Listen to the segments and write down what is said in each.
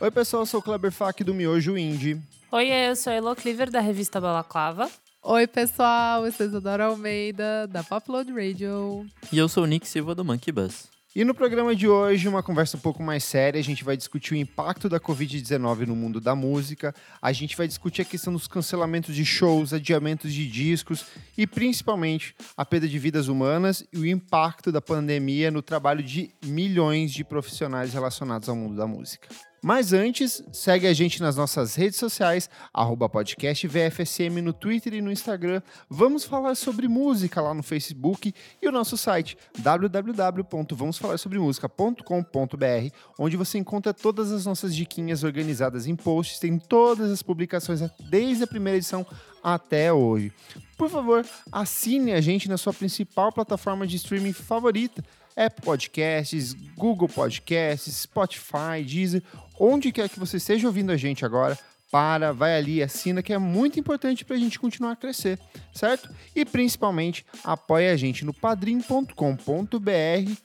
Oi, pessoal, eu sou o Kleber Fak do Miojo Indie. Oi, eu sou a Elo Cleaver da revista Balaclava. Oi, pessoal, eu sou Isadora Almeida, da Popload Radio. E eu sou o Nick Silva do Monkey Bus. E no programa de hoje, uma conversa um pouco mais séria, a gente vai discutir o impacto da Covid-19 no mundo da música, a gente vai discutir a questão dos cancelamentos de shows, adiamentos de discos e principalmente a perda de vidas humanas e o impacto da pandemia no trabalho de milhões de profissionais relacionados ao mundo da música. Mas antes, segue a gente nas nossas redes sociais, arroba podcast VFSM no Twitter e no Instagram. Vamos falar sobre música lá no Facebook e o nosso site www.vamosfalarsobremusica.com.br, onde você encontra todas as nossas diquinhas organizadas em posts, tem todas as publicações desde a primeira edição até hoje. Por favor, assine a gente na sua principal plataforma de streaming favorita. Apple Podcasts, Google Podcasts, Spotify, Deezer, onde quer que você esteja ouvindo a gente agora, para, vai ali, assina, que é muito importante para a gente continuar a crescer, certo? E principalmente apoia a gente no padrim.com.br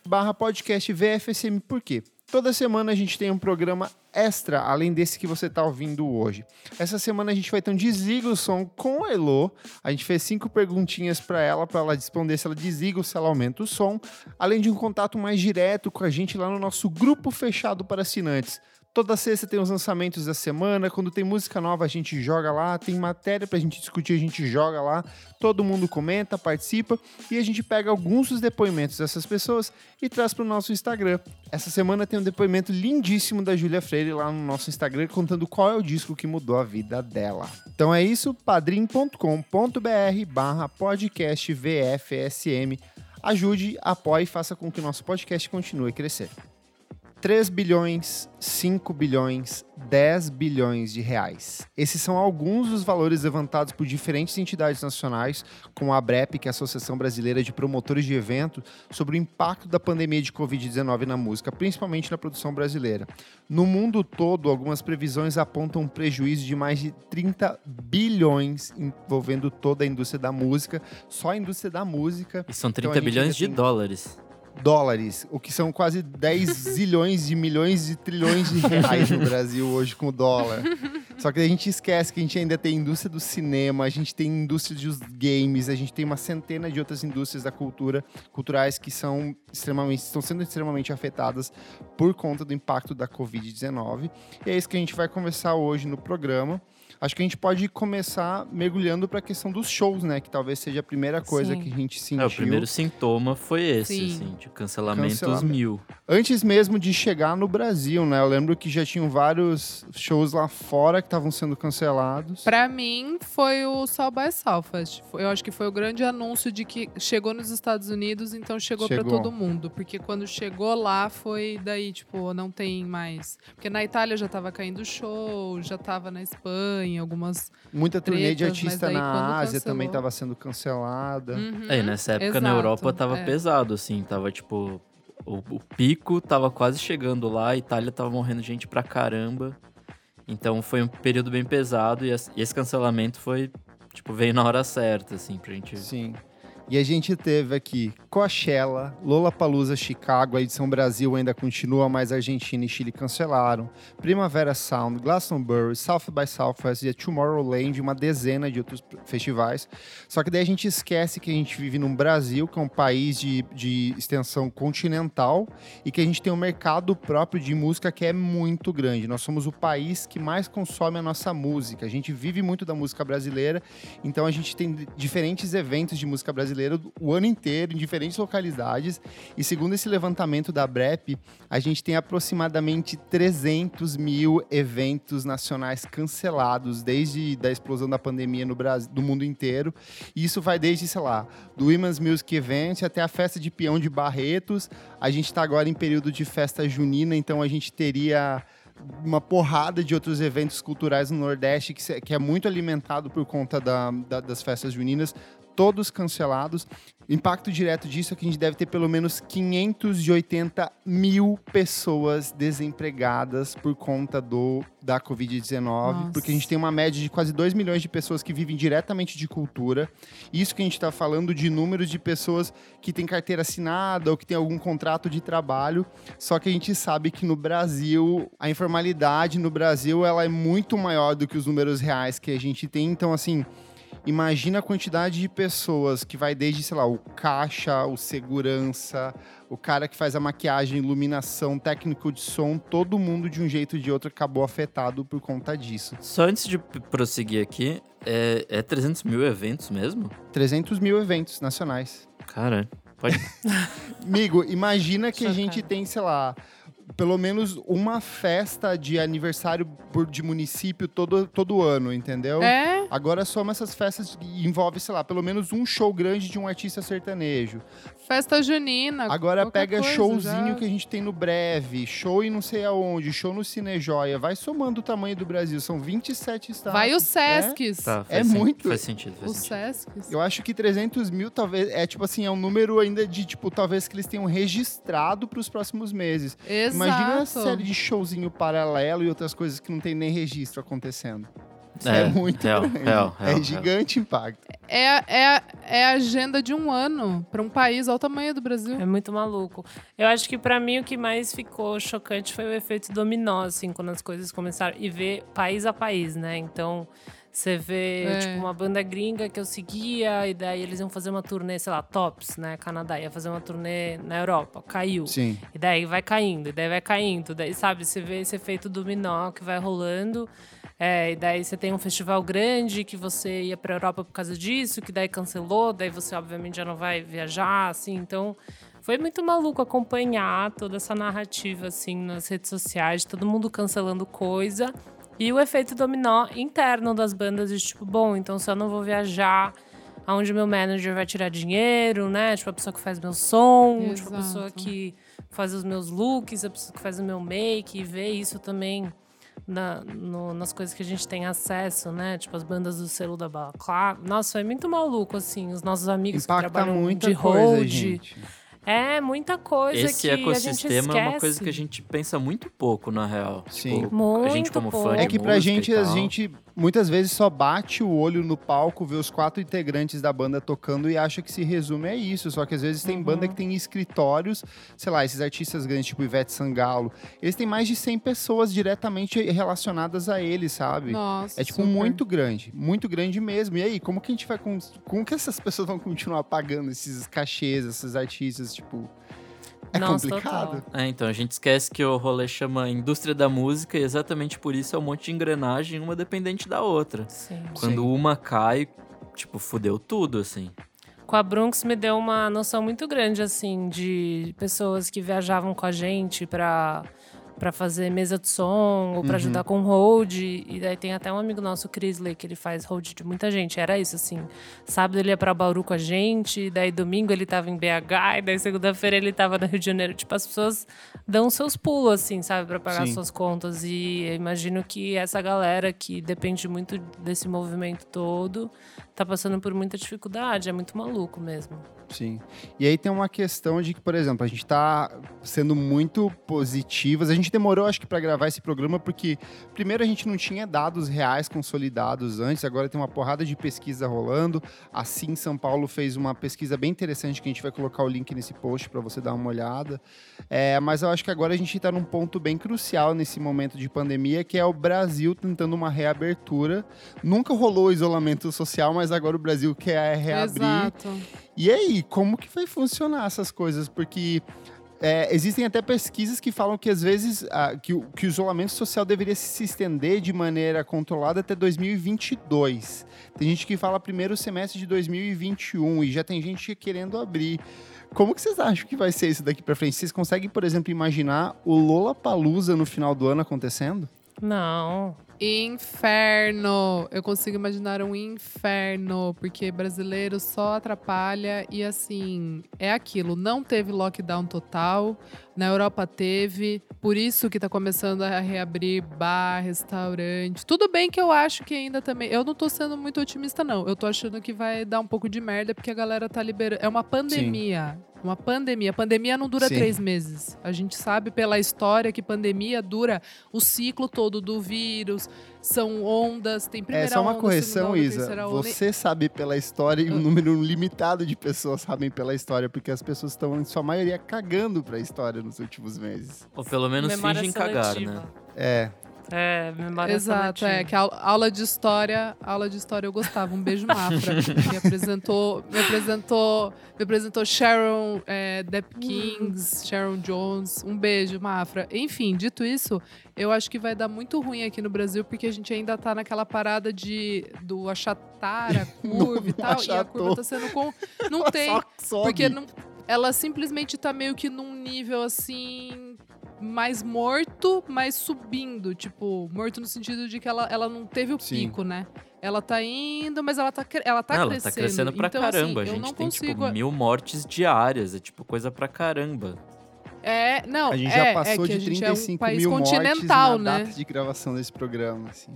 barra podcast VFSM, por quê? Toda semana a gente tem um programa extra, além desse que você está ouvindo hoje. Essa semana a gente vai ter um desliga o som com a Elo. A gente fez cinco perguntinhas para ela, para ela responder se ela desliga ou se ela aumenta o som. Além de um contato mais direto com a gente lá no nosso grupo fechado para assinantes. Toda sexta tem os lançamentos da semana. Quando tem música nova, a gente joga lá. Tem matéria pra gente discutir, a gente joga lá. Todo mundo comenta, participa. E a gente pega alguns dos depoimentos dessas pessoas e traz pro nosso Instagram. Essa semana tem um depoimento lindíssimo da Júlia Freire lá no nosso Instagram, contando qual é o disco que mudou a vida dela. Então é isso, padrim.com.br barra podcast VFSM. Ajude, apoie e faça com que o nosso podcast continue a crescer. 3 bilhões, 5 bilhões, 10 bilhões de reais. Esses são alguns dos valores levantados por diferentes entidades nacionais, como a ABREP, que é a Associação Brasileira de Promotores de Eventos, sobre o impacto da pandemia de Covid-19 na música, principalmente na produção brasileira. No mundo todo, algumas previsões apontam um prejuízo de mais de 30 bilhões envolvendo toda a indústria da música, só a indústria da música. E são 30 então, bilhões de tem... dólares dólares, o que são quase 10 zilhões de milhões de trilhões de reais no Brasil hoje com o dólar. Só que a gente esquece que a gente ainda tem indústria do cinema, a gente tem indústria dos games, a gente tem uma centena de outras indústrias da cultura, culturais que são extremamente, estão sendo extremamente afetadas por conta do impacto da Covid-19. E é isso que a gente vai conversar hoje no programa. Acho que a gente pode começar mergulhando para a questão dos shows, né? Que talvez seja a primeira coisa Sim. que a gente sentiu. É, o primeiro sintoma foi esse, Sim. assim, de cancelamentos Cancelamento. mil. Antes mesmo de chegar no Brasil, né? Eu lembro que já tinham vários shows lá fora que estavam sendo cancelados. Para mim, foi o South by Southwest. Eu acho que foi o grande anúncio de que chegou nos Estados Unidos, então chegou, chegou. para todo mundo. Porque quando chegou lá, foi daí, tipo, não tem mais. Porque na Itália já tava caindo show, já tava na Espanha em algumas. Muita turnê de artista na Ásia cancelou... também estava sendo cancelada. Uhum, é, nessa época exato, na Europa tava é. pesado, assim, tava tipo. O, o, pico tava quase chegando lá, a Itália tava morrendo gente pra caramba. Então foi um período bem pesado e, e esse cancelamento foi, tipo, veio na hora certa, assim, pra gente. Sim. E a gente teve aqui Coachella, Lollapalooza Chicago, a edição Brasil ainda continua, mas Argentina e Chile cancelaram. Primavera Sound, Glastonbury, South by Southwest e Tomorrowland, uma dezena de outros festivais. Só que daí a gente esquece que a gente vive num Brasil, que é um país de, de extensão continental e que a gente tem um mercado próprio de música que é muito grande. Nós somos o país que mais consome a nossa música. A gente vive muito da música brasileira, então a gente tem diferentes eventos de música brasileira brasileiro o ano inteiro, em diferentes localidades. E segundo esse levantamento da BREP, a gente tem aproximadamente 300 mil eventos nacionais cancelados desde a explosão da pandemia no Brasil, do mundo inteiro. E isso vai desde, sei lá, do Women's Music Event até a festa de peão de Barretos. A gente está agora em período de festa junina, então a gente teria uma porrada de outros eventos culturais no Nordeste que, que é muito alimentado por conta da, da, das festas juninas todos cancelados. Impacto direto disso é que a gente deve ter pelo menos 580 mil pessoas desempregadas por conta do da Covid-19, porque a gente tem uma média de quase 2 milhões de pessoas que vivem diretamente de cultura. Isso que a gente está falando de números de pessoas que têm carteira assinada ou que têm algum contrato de trabalho. Só que a gente sabe que no Brasil, a informalidade no Brasil ela é muito maior do que os números reais que a gente tem. Então, assim, Imagina a quantidade de pessoas que vai desde, sei lá, o caixa, o segurança, o cara que faz a maquiagem, iluminação, técnico de som, todo mundo de um jeito ou de outro acabou afetado por conta disso. Só antes de prosseguir aqui, é, é 300 mil eventos mesmo? 300 mil eventos nacionais. Cara, pode. Amigo, imagina que a gente tem, sei lá, pelo menos uma festa de aniversário de município todo, todo ano, entendeu? É. Agora soma essas festas que envolve, sei lá, pelo menos um show grande de um artista sertanejo. Festa junina. Agora pega coisa, showzinho já... que a gente tem no breve, show e não sei aonde, show no Cinejoia. Vai somando o tamanho do Brasil, são 27 estados. Vai os Sescs. É, tá, é muito. Faz sentido, faz sentido. Sescs. Eu acho que 300 mil talvez, é tipo assim, é um número ainda de, tipo, talvez que eles tenham registrado para os próximos meses. Exato. Imagina a série de showzinho paralelo e outras coisas que não tem nem registro acontecendo. Isso é, É, muito real, grande. real, é real, gigante impacto. É, é, é a agenda de um ano para um país ao tamanho do Brasil. É muito maluco. Eu acho que pra mim o que mais ficou chocante foi o efeito dominó, assim, quando as coisas começaram. E ver país a país, né? Então, você vê, É. tipo, uma banda gringa que eu seguia, e daí eles iam fazer uma turnê, sei lá, Tops, né? Canadá, ia fazer uma turnê na Europa, caiu. Sim. E daí vai caindo, e daí vai caindo. Daí, sabe, você vê esse efeito dominó que vai rolando. É, e daí você tem um festival grande que você ia pra Europa por causa disso, que daí cancelou, daí você obviamente já não vai viajar, assim. Então, foi muito maluco acompanhar toda essa narrativa, assim, nas redes sociais, de todo mundo cancelando coisa. E o efeito dominó interno das bandas de tipo, bom, então se eu não vou viajar, aonde meu manager vai tirar dinheiro, né? Tipo, a pessoa que faz meu som, tipo, a pessoa Exato. que faz os meus looks, a pessoa que faz o meu make, e ver isso também na- no- nas coisas que a gente tem acesso, né? Tipo, as bandas do selo da Balaclava. Nossa, foi muito maluco, assim. Os nossos amigos que Impacta trabalham muita de coisa, hold. gente. É, muita coisa Esse que a gente ecossistema é uma coisa que a gente pensa muito pouco, na real. Sim. Tipo, a gente Muito como pouco. fã de É que pra gente, a gente muitas vezes só bate o olho no palco, vê os quatro integrantes da banda tocando e acha que se resume a isso. Só que às vezes tem banda que tem escritórios, sei lá, esses artistas grandes, tipo Ivete Sangalo, eles têm mais de 100 pessoas diretamente relacionadas a eles, sabe? Nossa. É tipo super. muito grande, muito grande mesmo. E aí, como que a gente vai como que essas pessoas vão continuar pagando esses cachês, esses artistas, tipo, é Nossa, complicado. total. É, então a gente esquece que o rolê chama indústria da música e exatamente por isso é um monte de engrenagem, uma dependente da outra. Sim. Quando Sim. uma cai, tipo, fudeu tudo, assim. Com a Brunx me deu uma noção muito grande, assim, de pessoas que viajavam com a gente pra, pra fazer mesa de som ou pra Uhum. ajudar com hold. E daí tem até um amigo nosso, Crisley, que ele faz hold de muita gente. Era isso, assim. Sábado ele ia pra Bauru com a gente, daí domingo ele tava em BH, e daí segunda-feira ele tava no Rio de Janeiro. Tipo, as pessoas dão seus pulos, assim, sabe, pra pagar Sim. suas contas. E eu imagino que essa galera que depende muito desse movimento todo tá passando por muita dificuldade. É muito maluco mesmo. Sim. E aí tem uma questão de que, por exemplo, a gente está sendo muito positivas. A gente demorou, acho que, para gravar esse programa, porque, primeiro, a gente não tinha dados reais consolidados antes, agora tem uma porrada de pesquisa rolando. A Sim São Paulo fez uma pesquisa bem interessante que a gente vai colocar o link nesse post para você dar uma olhada. É, mas eu acho que agora a gente está num ponto bem crucial nesse momento de pandemia, que é o Brasil tentando uma reabertura. Nunca rolou isolamento social, mas agora o Brasil quer reabrir. Exato. E aí, como que vai funcionar essas coisas? Porque é, existem até pesquisas que falam que às vezes ah, que, o, que o isolamento social deveria se estender de maneira controlada até 2022. Tem gente que fala primeiro semestre de 2021 e já tem gente querendo abrir. Como que vocês acham que vai ser isso daqui para frente? Vocês conseguem, por exemplo, imaginar o Lollapalooza no final do ano acontecendo? Não. Inferno! Eu consigo imaginar um inferno, porque brasileiro só atrapalha e assim, é aquilo, não teve lockdown total, na Europa teve, por isso que tá começando a reabrir bar, restaurante. Tudo bem que eu acho que ainda também, eu não tô sendo muito otimista não, eu tô achando que vai dar um pouco de merda porque a galera tá liberando, é uma pandemia. Sim. Uma pandemia. A pandemia não dura Sim. três meses. A gente sabe pela história que pandemia dura o ciclo todo do vírus. São ondas, tem primeira onda, É só uma correção, onda, Isa. Você sabe pela história e um número limitado de pessoas sabem pela história, porque as pessoas estão, em sua maioria, cagando pra história nos últimos meses. Ou pelo menos Memória fingem cagar, né? É. É, memória Exato, é que a aula de história, aula de história eu gostava. Um beijo Mafra. me apresentou, me apresentou, me apresentou Sharon é, Depp Kings, Sharon Jones. Um beijo, Mafra. Enfim, dito isso, eu acho que vai dar muito ruim aqui no Brasil porque a gente ainda tá naquela parada de do achatar a curva e tal, achatou. e a curva tá sendo com não tem, porque não ela simplesmente tá meio que num nível assim mais morto, mas subindo. Tipo, morto no sentido de que ela, ela não teve o Sim. pico, né? Ela tá indo, mas ela tá, ela tá não, crescendo. Ela tá crescendo pra então, assim, caramba. Assim, a gente tem, tipo, consigo... tipo, mil mortes diárias. É, tipo, coisa pra caramba. É, não, A gente é, já passou é de 35 é um país mil continental, mortes na né? data de gravação desse programa, assim.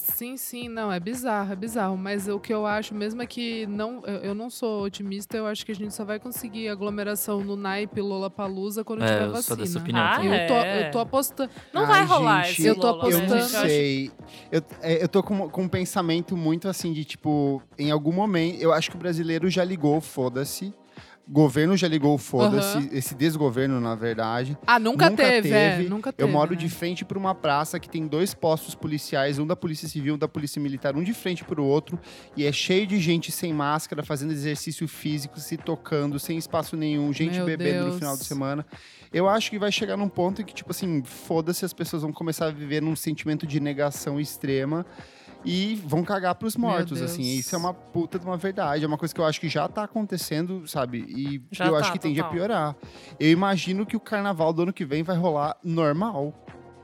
Sim, sim, não, é bizarro, é bizarro. Mas o que eu acho mesmo é que não, eu, não sou otimista, eu acho que a gente só vai conseguir aglomeração no naipe Lollapalooza quando é, tiver eu vacina. Sou dessa opinião ah, eu, tô, é. eu tô apostando. Não Ai, vai rolar gente, esse Eu tô apostando. Eu não sei. Eu, é, eu tô com, com um pensamento muito assim de tipo, em algum momento, eu acho que o brasileiro já ligou, foda-se governo já ligou foda-se, uhum. esse desgoverno, na verdade. Ah, nunca, nunca teve, é, teve. É, nunca teve. Eu moro né? de frente para uma praça que tem dois postos policiais, um da Polícia Civil, um da Polícia Militar, um de frente para o outro, e é cheio de gente sem máscara, fazendo exercício físico, se tocando, sem espaço nenhum, gente Meu bebendo Deus. no final de semana. Eu acho que vai chegar num ponto em que, tipo assim, foda-se, as pessoas vão começar a viver num sentimento de negação extrema e vão cagar pros mortos, assim. Isso é uma puta de uma verdade. É uma coisa que eu acho que já tá acontecendo, sabe? E já eu tá, acho que total. tende a piorar. Eu imagino que o carnaval do ano que vem vai rolar normal.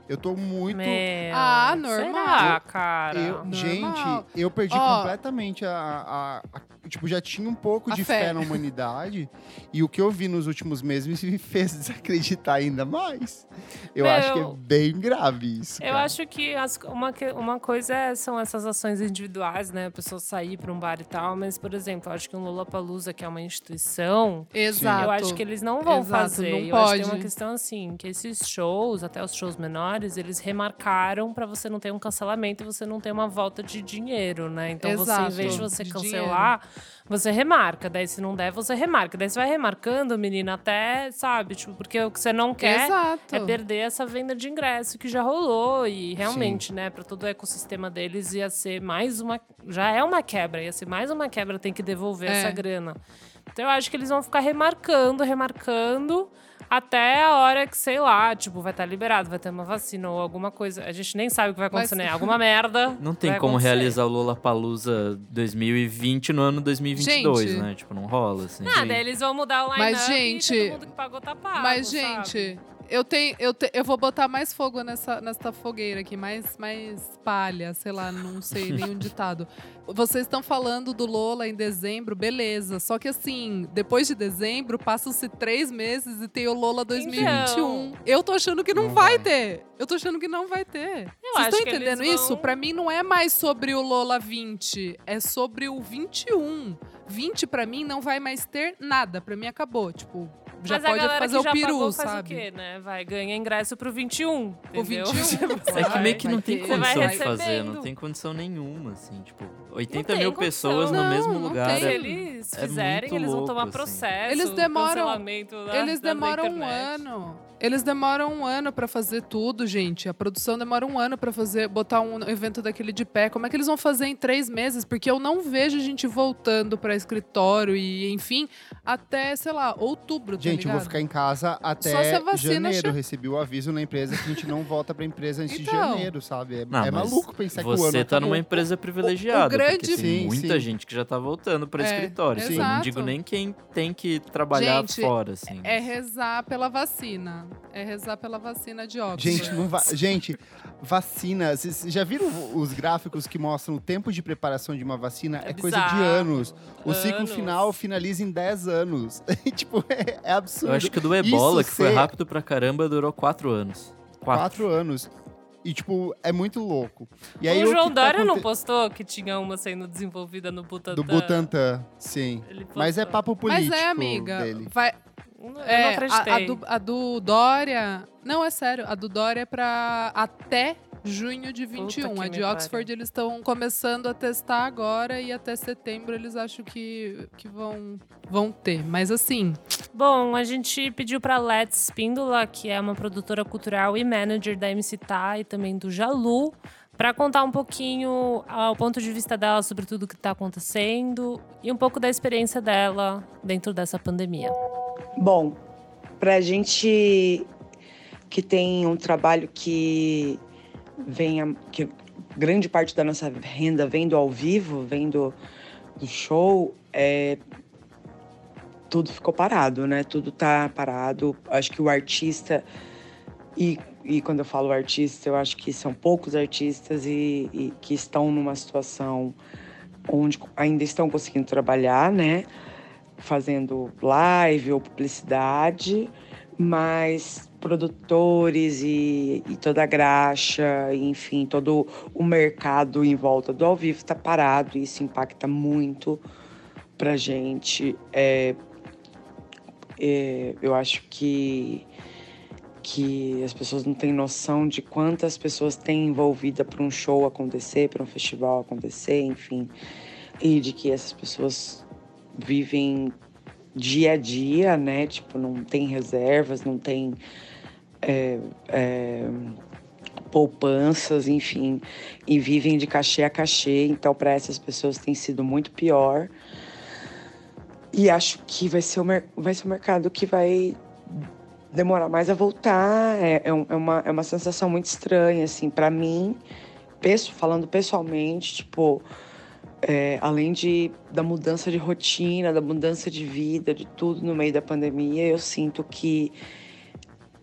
Eu tô muito. Meu, ah, normal. Será, cara? Eu, gente, eu perdi oh. completamente a, a, a, Tipo, já tinha um pouco a de fé. fé. na humanidade. e o que eu vi nos últimos meses me fez desacreditar ainda mais. Eu Meu, acho que é bem grave isso. Eu acho que as, uma, uma coisa é, são essas ações individuais, né? A pessoa sair para um bar e tal. Mas, por exemplo, eu acho que o Lula Palusa, que é uma instituição. Exato. Eu acho que eles não vão Exato, fazer. Não eu pode. acho que tem uma questão assim: que esses shows, até os shows menores, eles remarcaram para você não ter um cancelamento e você não ter uma volta de dinheiro, né? Então Exato. você, em vez de você cancelar, dinheiro. Você remarca. Daí, se não der, você remarca. Daí você vai remarcando, menina, até, sabe? Tipo, porque o que você não quer Exato. é perder essa venda de ingresso que já rolou. E realmente, Sim. né, para todo o ecossistema deles ia ser mais uma. Já é uma quebra, ia ser mais uma quebra, tem que devolver é. essa grana. Então eu acho que eles vão ficar remarcando, remarcando até a hora que, sei lá, tipo, vai estar tá liberado, vai ter uma vacina ou alguma coisa. A gente nem sabe o que vai acontecer, Mas... né? Alguma merda. Não tem como acontecer. realizar o Lola Palusa 2020 no ano 2022, gente. né? Tipo, não rola assim. Nada, eles vão mudar o line Mas, gente, e todo mundo que pagou tá pago. Mas, sabe? Eu tenho, eu, te, eu vou botar mais fogo nessa, nessa fogueira aqui, mais, mais palha, sei lá, não sei nenhum ditado. Vocês estão falando do Lola em dezembro, beleza. Só que assim, depois de dezembro, passam-se três meses e tem o Lola 2021. Então, eu tô achando que não, não vai, vai, ter. Eu tô achando que não vai ter. Eu Vocês estão entendendo isso? Vão... Pra mim não é mais sobre o Lola 20, é sobre o 21. 20 para mim não vai mais ter nada. Para mim acabou. Tipo, já Mas pode fazer o peru, pagou, sabe? Faz o quê, né? Vai ganhar ingresso pro 21. O 21. é que meio que não tem condição de fazer, não tem condição nenhuma, assim, tipo, 80 mil condição. pessoas no mesmo lugar. Se é, eles fizerem, é eles vão tomar assim. processo. Eles demoram, eles demoram um ano. Eles demoram um ano para fazer tudo, gente. A produção demora um ano para fazer, botar um evento daquele de pé. Como é que eles vão fazer em três meses? Porque eu não vejo a gente voltando para escritório e, enfim, até, sei lá, outubro. gente, tá eu vou ficar em casa até janeiro. Che... Recebi o aviso na empresa que a gente não volta pra empresa antes então, de janeiro, sabe? É, não, é maluco pensar que o ano Você tá numa empresa privilegiada. O, o grande... Tem sim, muita sim. gente que já tá voltando para é, escritório. Sim. Não digo nem quem tem que trabalhar gente, fora, assim. É rezar pela vacina. É rezar pela vacina de Oxford. Gente, não va gente vacina. Vocês já viram os gráficos que mostram o tempo de preparação de uma vacina? É, é coisa de anos. O anos. ciclo final finaliza em 10 anos. tipo, é, é, absurdo. Eu acho que do ebola, Isso que foi rápido pra caramba, durou 4 anos. 4 anos. E, tipo, é muito louco. E aí, o João tá Dória tá não postou que tinha uma sendo desenvolvida no Butantan? Do Butantan, sim. Mas é papo político Mas é, amiga. Dele. Vai... É, a, a, do, a do Dória... Não, é sério. A do Dória é pra até junho de 21. A de Oxford pare. eles estão começando a testar agora e até setembro eles acham que, que vão, vão ter. Mas assim. Bom, a gente pediu para Let's Píndola, que é uma produtora cultural e manager da MC Tá e também do Jalu, para contar um pouquinho ao ponto de vista dela sobre tudo que está acontecendo e um pouco da experiência dela dentro dessa pandemia. Bom, para a gente que tem um trabalho que vem que grande parte da nossa renda vem do ao vivo, vem do, do show, é, tudo ficou parado, né? Tudo tá parado. Acho que o artista e, e quando eu falo artista, eu acho que são poucos artistas e, e que estão numa situação onde ainda estão conseguindo trabalhar, né? Fazendo live ou publicidade, mas produtores e, e, toda a graxa, enfim, todo o mercado em volta do ao vivo está parado e isso impacta muito para gente. É, é, eu acho que que as pessoas não têm noção de quantas pessoas têm envolvida para um show acontecer, para um festival acontecer, enfim, e de que essas pessoas vivem dia a dia, né? Tipo, não tem reservas, não tem é, é, poupanças, enfim, e vivem de cachê a cachê. Então, para essas pessoas tem sido muito pior. E acho que vai ser, o, vai ser um mercado que vai demorar mais a voltar. É, é, é uma, é uma sensação muito estranha, assim, para mim, falando pessoalmente, tipo, é, além de, da mudança de rotina, da mudança de vida, de tudo no meio da pandemia, eu sinto que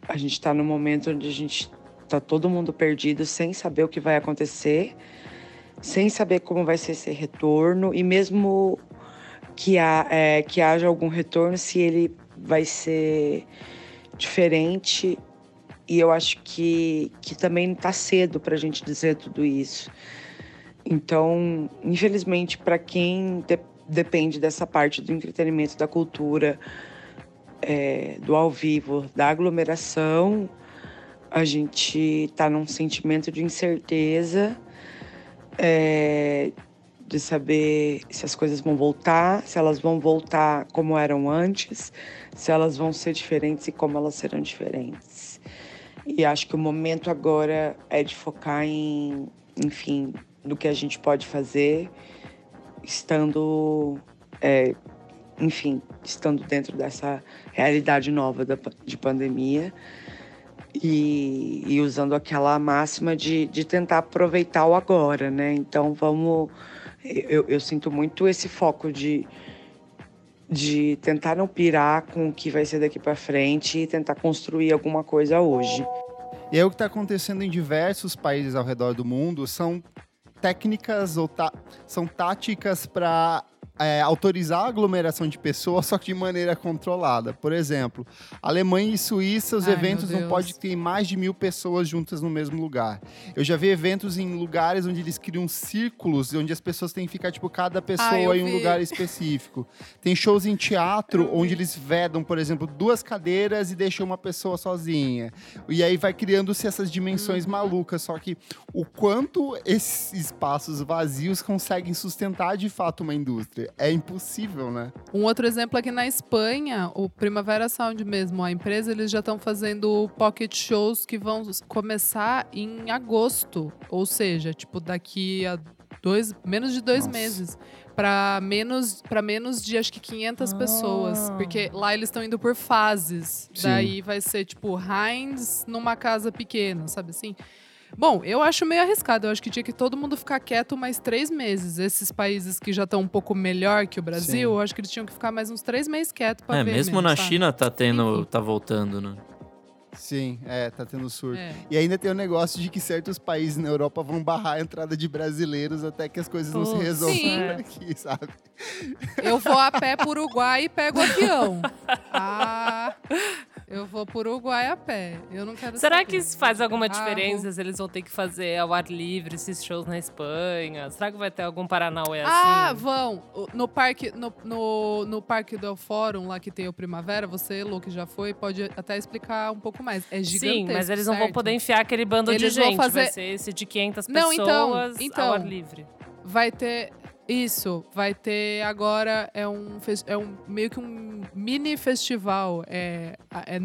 a gente está num momento onde a gente está todo mundo perdido, sem saber o que vai acontecer, sem saber como vai ser esse retorno e mesmo que, há, é, que haja algum retorno, se ele vai ser diferente. E eu acho que, que também está cedo para a gente dizer tudo isso. Então, infelizmente, para quem de, depende dessa parte do entretenimento, da cultura, é, do ao vivo, da aglomeração, a gente está num sentimento de incerteza, é, de saber se as coisas vão voltar, se elas vão voltar como eram antes, se elas vão ser diferentes e como elas serão diferentes. E acho que o momento agora é de focar em, enfim, do que a gente pode fazer, estando é, enfim, estando dentro dessa realidade nova da, de pandemia e, e, usando aquela máxima de, de tentar aproveitar o agora, né? Então vamos. Eu, eu sinto muito esse foco de, de tentar não pirar com o que vai ser daqui para frente e tentar construir alguma coisa hoje. E o que está acontecendo em diversos países ao redor do mundo são técnicas ou são táticas para é, autorizar a aglomeração de pessoas, só que de maneira controlada. Por exemplo, Alemanha e Suíça, os Ai, eventos não podem ter mais de mil pessoas juntas no mesmo lugar. Eu já vi eventos em lugares onde eles criam círculos, onde as pessoas têm que ficar, tipo, cada pessoa ah, em um vi. lugar específico. Tem shows em teatro onde eles vedam, por exemplo, duas cadeiras e deixam uma pessoa sozinha. E aí vai criando-se essas dimensões uhum. malucas, só que o quanto esses espaços vazios conseguem sustentar de fato uma indústria é impossível, né? Um outro exemplo aqui na Espanha, o Primavera Sound mesmo, a empresa, eles já estão fazendo pocket shows que vão começar em agosto. Ou seja, tipo, daqui a dois, menos de dois Nossa. meses para menos para menos de acho que 500 ah. pessoas, porque lá eles estão indo por fases. Sim. Daí vai ser tipo Heinz numa casa pequena, sabe assim? Bom, eu acho meio arriscado. Eu acho que tinha que todo mundo ficar quieto mais três meses. Esses países que já estão um pouco melhor que o Brasil, Sim. eu acho que eles tinham que ficar mais uns três meses quietos para é, ver. Mesmo, mesmo na sabe? China tá tendo, tá voltando, né? Sim, é, tá tendo surto. É. E ainda tem o negócio de que certos países na Europa vão barrar a entrada de brasileiros até que as coisas não se resolvam sim. aqui, sabe? Eu vou a pé pro Uruguai e pego o avião. Ah, eu vou pro Uruguai a pé. Eu não quero Será saber. que isso faz alguma diferença? Ah, eles vão ter que fazer ao ar livre esses shows na Espanha? Será que vai ter algum Paranauê assim? Ah, vão. No parque, no, no, no parque do Fórum, lá que tem o Primavera, você, Lu, que já foi, pode até explicar um pouco mais. É gigantesco, Sim, mas eles certo? não vão poder enfiar aquele bando eles de gente. Fazer... Vai ser esse de 500 pessoas não, então, então, ao ar livre. Vai ter... Isso, vai ter agora é um, é um meio que um mini festival, é, é,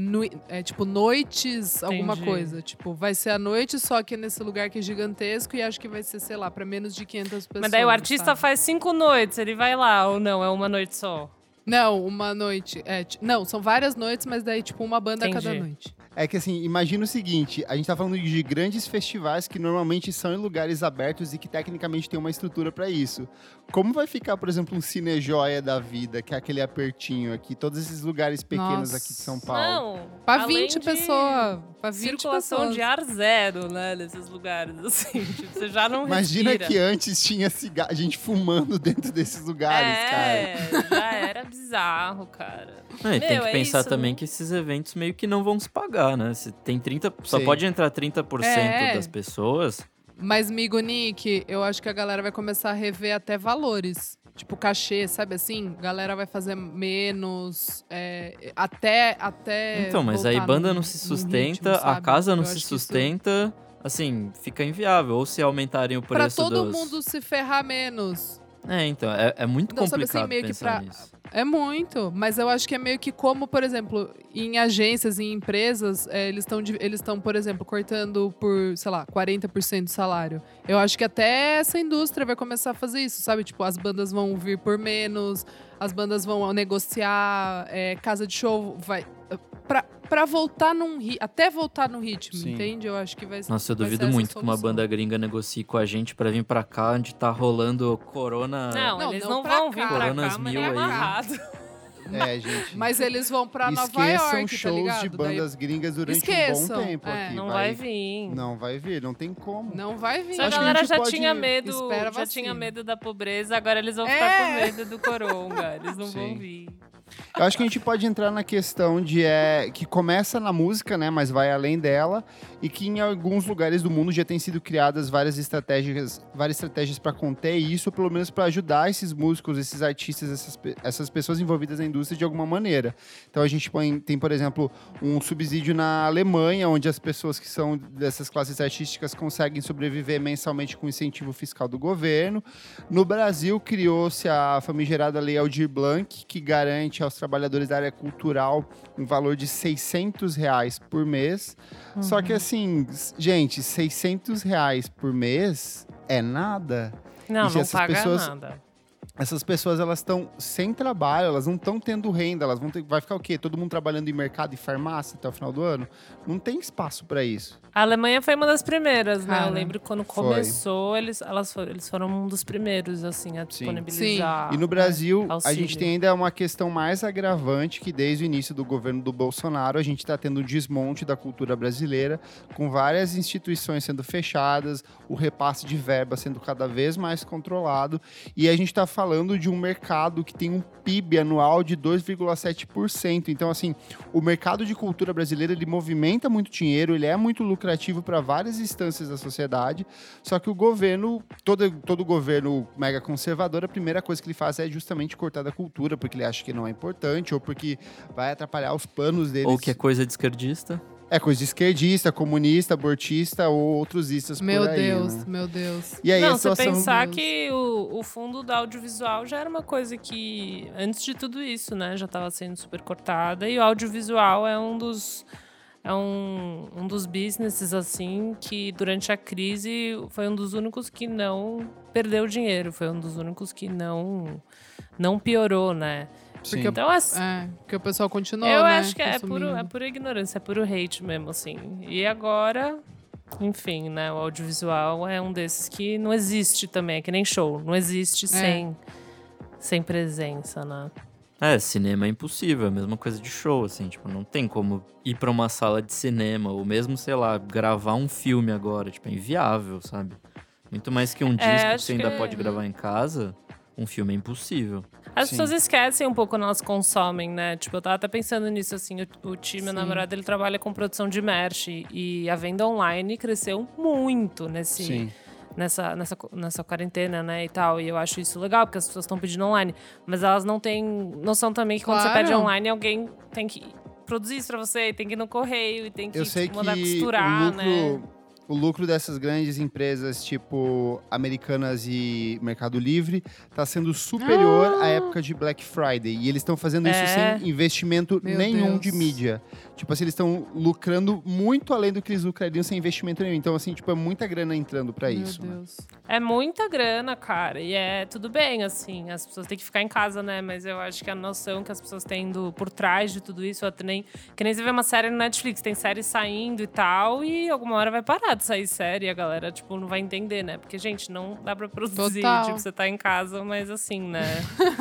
é tipo noites, Entendi. alguma coisa, tipo, vai ser à noite só que nesse lugar que é gigantesco e acho que vai ser, sei lá, para menos de 500 pessoas. Mas daí o artista sabe? faz cinco noites, ele vai lá ou não, é uma noite só? Não, uma noite, é, não, são várias noites, mas daí tipo uma banda Entendi. a cada noite. É que assim, imagina o seguinte: a gente tá falando de grandes festivais que normalmente são em lugares abertos e que tecnicamente tem uma estrutura para isso. Como vai ficar, por exemplo, um Cine Joia da vida, que é aquele apertinho aqui, todos esses lugares pequenos Nossa. aqui de São Paulo? Não, pra 20 pessoas. Pra 20 circulação pessoas. de ar zero, né, nesses lugares, assim. Tipo, você já não Imagina respira. que antes tinha cigarro, gente fumando dentro desses lugares, é, cara. É, já era bizarro, cara. Não, Meu, tem que é pensar isso. também que esses eventos meio que não vão se pagar, né? Se tem 30, só Sim. pode entrar 30% É. das pessoas. Mas, Migo Nick, eu acho que a galera vai começar a rever até valores. Tipo, cachê, sabe assim? Galera vai fazer menos. é, até, até. Então, mas aí banda no- não se sustenta, ritmo, a casa não Eu se que isso- sustenta, assim, fica inviável. Ou se aumentarem o Pra preço todo dos... mundo se ferrar menos. É, então, é, é muito Não, sabe assim, complicado meio que pensar pra- nisso. É muito, mas eu acho que é meio que como, por exemplo, em agências, em empresas, é, eles estão, eles por exemplo, cortando por, sei lá, 40% do salário. Eu acho que até essa indústria vai começar a fazer isso, sabe? Tipo, as bandas vão vir por menos, as bandas vão negociar, é, casa de show vai. Pra, pra voltar num até voltar no ritmo, Sim. entende? Eu acho que vai ser. Nossa, eu vai duvido muito que uma banda gringa negocie com a gente pra vir pra cá, onde tá rolando corona. Não, Não, eles não não, vão vir cá. pra Coronas cá, mil é aí. amarrado. É, gente. Mas eles vão pra Nova Esqueçam York, tá shows ligado? de Daí bandas gringas durante um Esqueçam, bom tempo é. aqui. Não vai vir. Não vai vir, não tem como. Não vai vir. A Acho galera já pode- tinha medo, Espera já vacina. tinha medo da pobreza, agora eles vão É. ficar com medo do coronga. Eles não vão Sim. vir. Eu acho que a gente pode entrar na questão de é, que começa na música, né, mas vai além dela, e que em alguns lugares do mundo já tem sido criadas várias estratégias, várias estratégias para conter isso, ou pelo menos para ajudar esses músicos, esses artistas, essas, essas pessoas envolvidas na indústria de alguma maneira. Então a gente põe, tem, por exemplo, um subsídio na Alemanha, onde as pessoas que são dessas classes artísticas conseguem sobreviver mensalmente com incentivo fiscal do governo. No Brasil, criou-se a famigerada Lei Aldir Blanc, que garante aos trabalhadores da área cultural um valor de 600 reais por mês. Só que assim, s- gente, 600 reais por mês é nada. Não, E não essas paga pessoas- nada. Essas pessoas elas estão sem trabalho, elas não estão tendo renda, elas vão ter, vai ficar o quê? Todo mundo trabalhando em mercado e farmácia até o final do ano? Não tem espaço para isso. A Alemanha foi uma das primeiras, né? Eu lembro quando foi. começou, eles, elas foram, eles foram um dos primeiros, assim, a disponibilizar. E no Brasil, a auxílio. gente tem ainda uma questão mais agravante que desde o início do governo do Bolsonaro, a gente está tendo um desmonte da cultura brasileira, com várias instituições sendo fechadas, o repasse de verba sendo cada vez mais controlado, e a gente está falando de um mercado que tem um PIB anual de 2,7%. Então, assim, o mercado de cultura brasileira, ele movimenta muito dinheiro, ele é muito lucrativo para várias instâncias da sociedade, só que o governo, todo, todo governo mega conservador, a primeira coisa que ele faz é justamente cortar da cultura, porque ele acha que não é importante, ou porque vai atrapalhar os planos deles. Ou que é coisa de esquerdista. É coisa de esquerdista, comunista, abortista ou outros istas Meu por aí, Deus, né? meu Deus. E aí não, você situação... pensar que o, o fundo da audiovisual já era uma coisa que, antes de tudo isso, né, já estava sendo super cortada. E o audiovisual é um dos. É um, um dos businesses, assim, que durante a crise foi um dos únicos que não perdeu dinheiro. Foi um dos únicos que não, não piorou, né? Porque, então, assim, é, porque o pessoal continuou, Eu né, acho que é puro, é pura ignorância, é puro hate mesmo, assim. E agora, enfim, né? O audiovisual é um desses que não existe também, é que nem show. Não existe é. sem, sem presença, né? É, cinema é impossível, é a mesma coisa de show, assim, tipo, não tem como ir pra uma sala de cinema, ou mesmo, sei lá, gravar um filme agora, tipo, é inviável, sabe? Muito mais que um é, disco que você ainda pode gravar em casa, um filme é impossível. As Sim. pessoas esquecem um pouco nós consomem, né? Tipo, eu tava até pensando nisso, assim, o, o time, meu namorado, ele trabalha com produção de merch e a venda online cresceu muito nesse... Sim nessa, nessa, nessa quarentena, né, e tal. E eu acho isso legal, porque as pessoas estão pedindo online. Mas elas não têm noção também que quando você pede online, alguém tem que produzir isso pra você, tem que ir no correio e tem que mandar costurar, lucro, né? O lucro dessas grandes empresas, tipo Americanas e Mercado Livre, está sendo superior ah. à época de Black Friday. E eles estão fazendo é. isso sem investimento Meu nenhum Deus. de mídia. Tipo assim, eles estão lucrando muito além do que eles lucrariam sem investimento nenhum. Então, assim, tipo, é muita grana entrando para isso. Né? É muita grana, cara. E é tudo bem, assim. As pessoas têm que ficar em casa, né? Mas eu acho que a noção que as pessoas têm do, por trás de tudo isso, até nem. Que nem você vê uma série no Netflix, tem série saindo e tal, e alguma hora vai parar de sair série a galera, tipo, não vai entender, né? Porque, gente, não dá pra produzir. Total. Tipo, você tá em casa, mas assim, né?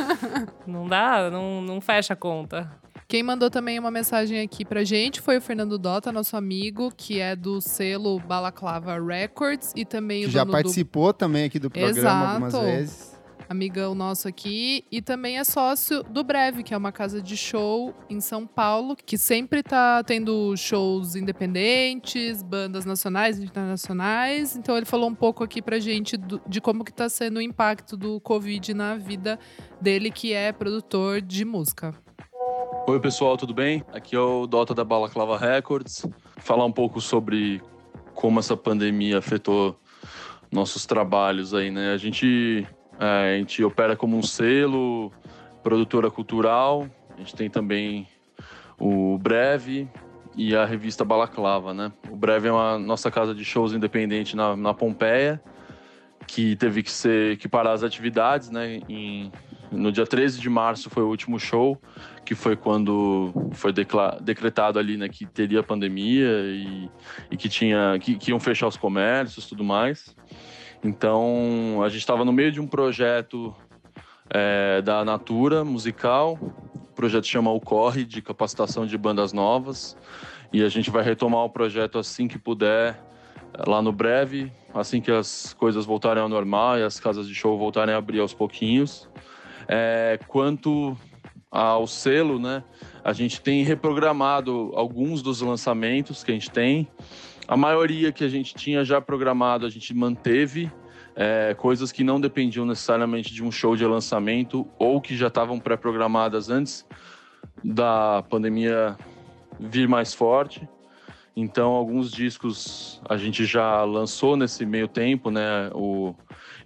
não dá, não, não fecha a conta. Quem mandou também uma mensagem aqui pra gente foi o Fernando Dota, nosso amigo, que é do selo Balaclava Records e também que já participou do... também aqui do programa Exato. algumas vezes amigão nosso aqui, e também é sócio do Breve, que é uma casa de show em São Paulo, que sempre tá tendo shows independentes, bandas nacionais internacionais. Então ele falou um pouco aqui pra gente do, de como que tá sendo o impacto do Covid na vida dele, que é produtor de música. Oi, pessoal, tudo bem? Aqui é o Dota da Balaclava Records. Falar um pouco sobre como essa pandemia afetou nossos trabalhos aí, né? A gente é, a gente opera como um selo, produtora cultural. A gente tem também o Breve e a revista Balaclava, né? O Breve é uma nossa casa de shows independente na, na Pompeia, que teve que ser que parar as atividades, né? Em, no dia 13 de março foi o último show, que foi quando foi decretado ali, né, que teria pandemia e, e que tinha que, que iam fechar os comércios, tudo mais. Então, a gente estava no meio de um projeto é, da Natura musical. O projeto chama O Corre, de capacitação de bandas novas. E a gente vai retomar o projeto assim que puder, lá no breve, assim que as coisas voltarem ao normal e as casas de show voltarem a abrir aos pouquinhos. É, quanto ao selo, né? A gente tem reprogramado alguns dos lançamentos que a gente tem. A maioria que a gente tinha já programado, a gente manteve. É, coisas que não dependiam necessariamente de um show de lançamento ou que já estavam pré-programadas antes da pandemia vir mais forte. Então, alguns discos a gente já lançou nesse meio tempo, né? O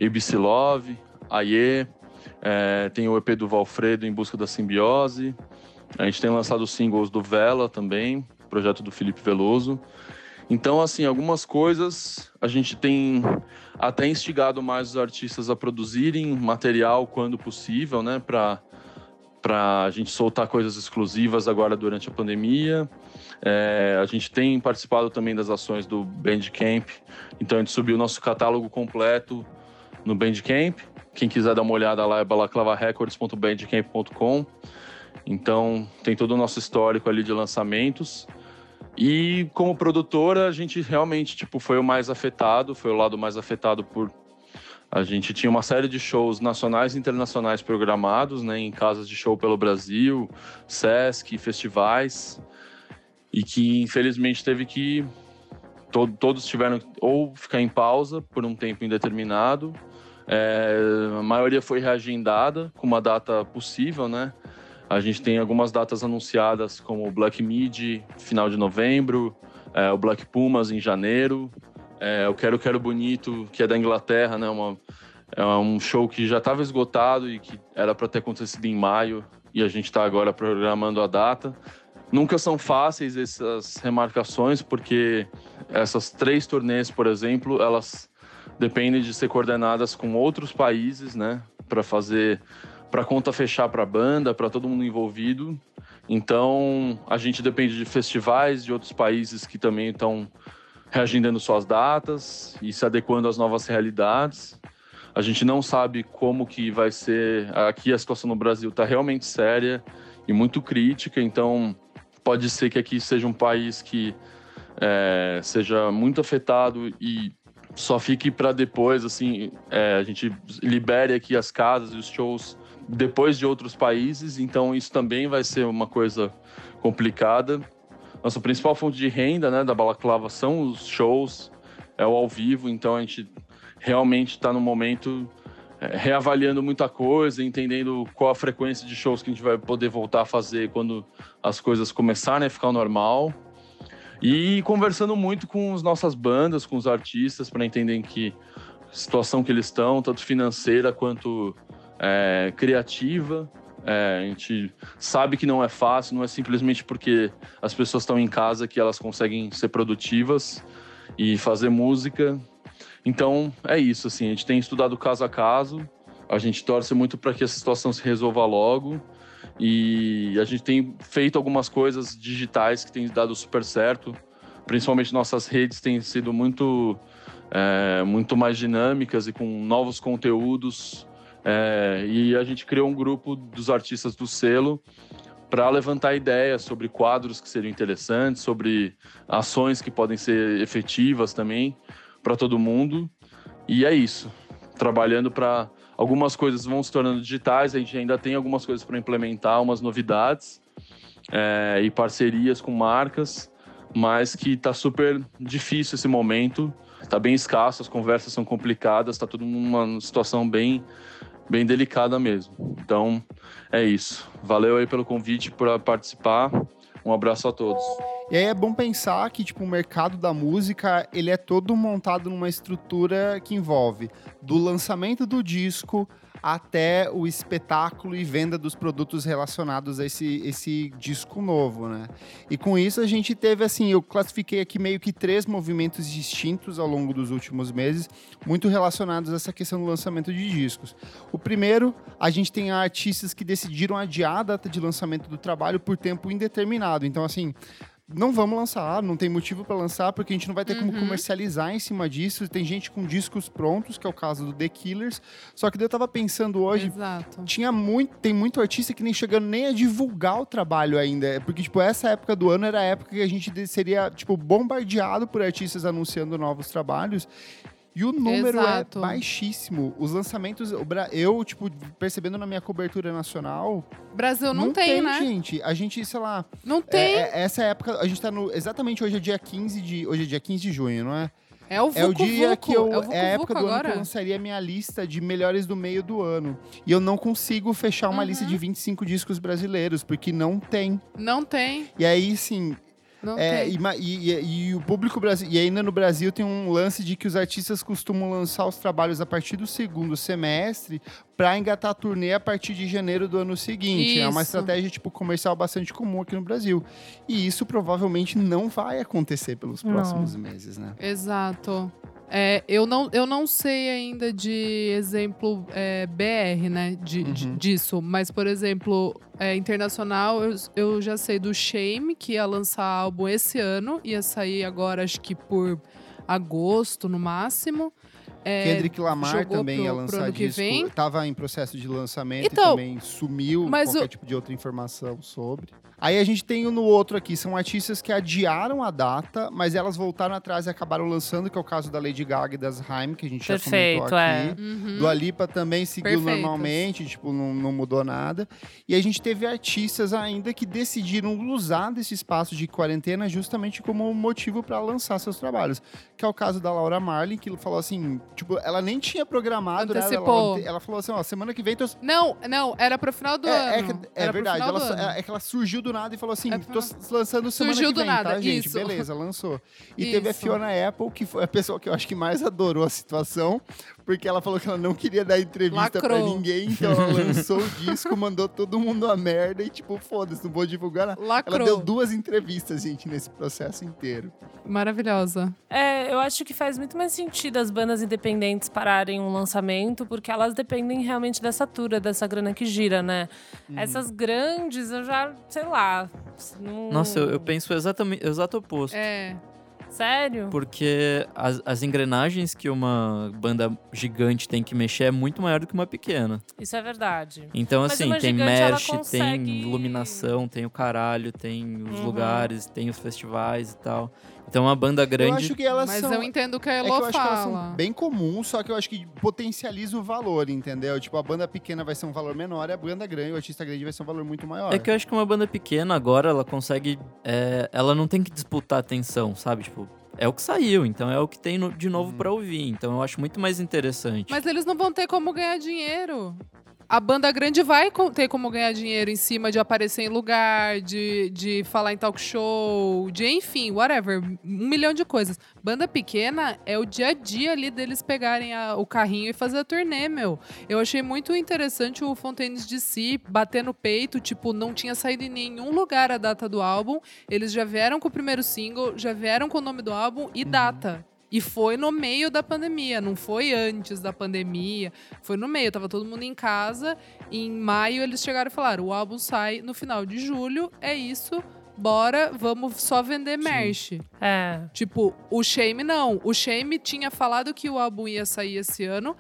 ABC Love, Aie, é, tem o EP do Valfredo Em Busca da Simbiose. A gente tem lançado singles do Vela também, projeto do Felipe Veloso. Então, assim, algumas coisas a gente tem até instigado mais os artistas a produzirem material quando possível, né, para para a gente soltar coisas exclusivas agora durante a pandemia. É, a gente tem participado também das ações do Bandcamp, então a gente subiu nosso catálogo completo no Bandcamp. Quem quiser dar uma olhada lá é balaclavarecords.bandcamp.com. Então tem todo o nosso histórico ali de lançamentos. E como produtora, a gente realmente tipo foi o mais afetado, foi o lado mais afetado por a gente tinha uma série de shows nacionais e internacionais programados, né, em casas de show pelo Brasil, SESC, festivais, e que infelizmente teve que to todos tiveram ou ficar em pausa por um tempo indeterminado. É, a maioria foi reagendada com uma data possível, né? A gente tem algumas datas anunciadas, como o Black Mid, final de novembro, é, o Black Pumas em janeiro, é, o Quero Quero Bonito, que é da Inglaterra, né? Uma, é um show que já estava esgotado e que era para ter acontecido em maio, e a gente está agora programando a data. Nunca são fáceis essas remarcações, porque essas três turnês, por exemplo, elas dependem de ser coordenadas com outros países, né? Para fazer, para conta fechar para a banda, para todo mundo envolvido. Então, a gente depende de festivais de outros países que também estão reagendando suas datas e se adequando às novas realidades. A gente não sabe como que vai ser. Aqui a situação no Brasil está realmente séria e muito crítica, então pode ser que aqui seja um país que é, seja muito afetado e só fique para depois, assim, é, a gente libere aqui as casas e os shows depois de outros países, então isso também vai ser uma coisa complicada. Nossa principal fonte de renda, né, da Balaclava são os shows, é o ao vivo, então a gente realmente está no momento é, reavaliando muita coisa, entendendo qual a frequência de shows que a gente vai poder voltar a fazer quando as coisas começarem a ficar normal. E conversando muito com as nossas bandas, com os artistas, para entender que situação que eles estão, tanto financeira quanto é, criativa. É, a gente sabe que não é fácil, não é simplesmente porque as pessoas estão em casa que elas conseguem ser produtivas e fazer música. Então é isso, assim, a gente tem estudado caso a caso, a gente torce muito para que essa situação se resolva logo e a gente tem feito algumas coisas digitais que têm dado super certo, principalmente nossas redes têm sido muito, é, muito mais dinâmicas e com novos conteúdos. É, e a gente criou um grupo dos artistas do selo para levantar ideias sobre quadros que seriam interessantes, sobre ações que podem ser efetivas também para todo mundo. E é isso. Trabalhando para algumas coisas vão se tornando digitais, a gente ainda tem algumas coisas para implementar, umas novidades é, e parcerias com marcas, mas que está super difícil esse momento. Está bem escasso, as conversas são complicadas, está tudo numa situação bem bem delicada mesmo. Então, é isso. Valeu aí pelo convite para participar. Um abraço a todos. E aí é bom pensar que, tipo, o mercado da música, ele é todo montado numa estrutura que envolve do lançamento do disco até o espetáculo e venda dos produtos relacionados a esse, esse disco novo, né? E com isso a gente teve, assim, eu classifiquei aqui meio que três movimentos distintos ao longo dos últimos meses, muito relacionados a essa questão do lançamento de discos. O primeiro, a gente tem artistas que decidiram adiar a data de lançamento do trabalho por tempo indeterminado. Então, assim, não vamos lançar, não tem motivo para lançar, porque a gente não vai ter uhum. como comercializar em cima disso. Tem gente com discos prontos, que é o caso do The Killers. Só que eu tava pensando hoje, Exato. tinha muito, tem muito artista que nem chegando nem a divulgar o trabalho ainda, porque tipo essa época do ano era a época que a gente seria tipo bombardeado por artistas anunciando novos trabalhos. E o número é Exato. é baixíssimo. Os lançamentos, eu, tipo, percebendo na minha cobertura nacional. Brasil não, não tem, tem, né? gente. A gente, sei lá. Não tem. É, é, essa época, a gente tá no. Exatamente hoje é dia 15 de. Hoje é dia 15 de junho, não é? É o, Vucu, é o dia Vucu. que eu. É, Vucu, é a época do agora. ano que eu lançaria minha lista de melhores do meio do ano. E eu não consigo fechar uma uhum. lista de 25 discos brasileiros, porque não tem. Não tem. E aí, sim, é. E, e, e, o público brasileiro. E ainda no Brasil tem um lance de que os artistas costumam lançar os trabalhos a partir do segundo semestre para engatar a turnê a partir de janeiro do ano seguinte. Isso. É uma estratégia tipo comercial bastante comum aqui no Brasil. E isso provavelmente não vai acontecer pelos próximos não. meses, né? Exato. É, eu, não, eu não sei ainda de exemplo é, BR, né? De, uhum. de, disso. Mas, por exemplo, é, internacional, eu, eu já sei do Shame, que ia lançar álbum esse ano. Ia sair agora, acho que por agosto no máximo. É, Kendrick Lamar também pro, ia lançar disco. Vem. Tava em processo de lançamento então, e também sumiu qualquer o... tipo de outra informação sobre. Aí a gente tem no outro aqui, são artistas que adiaram a data, mas elas voltaram atrás e acabaram lançando, que é o caso da Lady Gaga e das Haim, que a gente Perfeito, já comentou é. aqui. É. Uhum. Do Alipa também seguiu normalmente, tipo, não, não, mudou nada. E a gente teve artistas ainda que decidiram usar desse espaço de quarentena justamente como motivo para lançar seus trabalhos. Que é o caso da Laura Marlin, que falou assim, tipo, ela nem tinha programado, Antecipou. né? Ela, ela, falou assim, ó, semana que vem... Tô... Não, não, era pro final do é, é ano. É, é verdade, ela, é que ela surgiu do nada e falou assim: é tô lançando semana Surgiu que vem, do nada. tá, gente? Isso. Beleza, lançou. E Isso. teve a Fiona Apple, que foi a pessoa que eu acho que mais adorou a situação, porque ela falou que ela não queria dar entrevista Lacrou. pra ninguém, então ela lançou o disco, mandou todo mundo a merda e tipo, foda-se, não vou divulgar nada. Lacrou. Ela deu duas entrevistas, gente, nesse processo inteiro. Maravilhosa. É, eu acho que faz muito mais sentido as bandas independentes pararem um lançamento, porque elas dependem realmente dessa tour, dessa grana que gira, né? Hum. Essas grandes, eu já, sei lá. Não... Nossa, eu, eu penso exatamente, exato oposto. É. Sério? Porque as, as engrenagens que uma banda gigante tem que mexer é muito maior do que uma pequena. Isso é verdade. Então, Mas assim, tem merch, consegue... tem iluminação, tem o caralho, tem os uhum. lugares, tem os festivais e tal. Então, uma banda grande. Eu acho que elas Mas são... eu entendo que a Elo é que eu fala. Acho que elas são bem comuns, só que eu acho que potencializa o valor, entendeu? Tipo, a banda pequena vai ser um valor menor e a banda grande, o artista grande vai ser um valor muito maior. É que eu acho que uma banda pequena agora, ela consegue. É, ela não tem que disputar atenção, sabe? Tipo, é o que saiu, então é o que tem no, de novo hum. para ouvir. Então eu acho muito mais interessante. Mas eles não vão ter como ganhar dinheiro a banda grande vai ter como ganhar dinheiro em cima de aparecer em lugar, de, de falar em talk show, de enfim, whatever, um milhão de coisas. Banda pequena é o dia a dia ali deles pegarem a, o carrinho e fazer a turnê, meu. Eu achei muito interessante o Fontaines de Si bater no peito, tipo, não tinha saído em nenhum lugar a data do álbum. Eles já vieram com o primeiro single, já vieram com o nome do álbum e uhum. data. E foi no meio da pandemia, não foi antes da pandemia, foi no meio, tava todo mundo em casa. em maio eles chegaram e falaram: o álbum sai no final de julho, é isso. Bora, vamos só vender merch. É. Tipo, o Shame não. O Shame tinha falado que o álbum ia sair esse ano.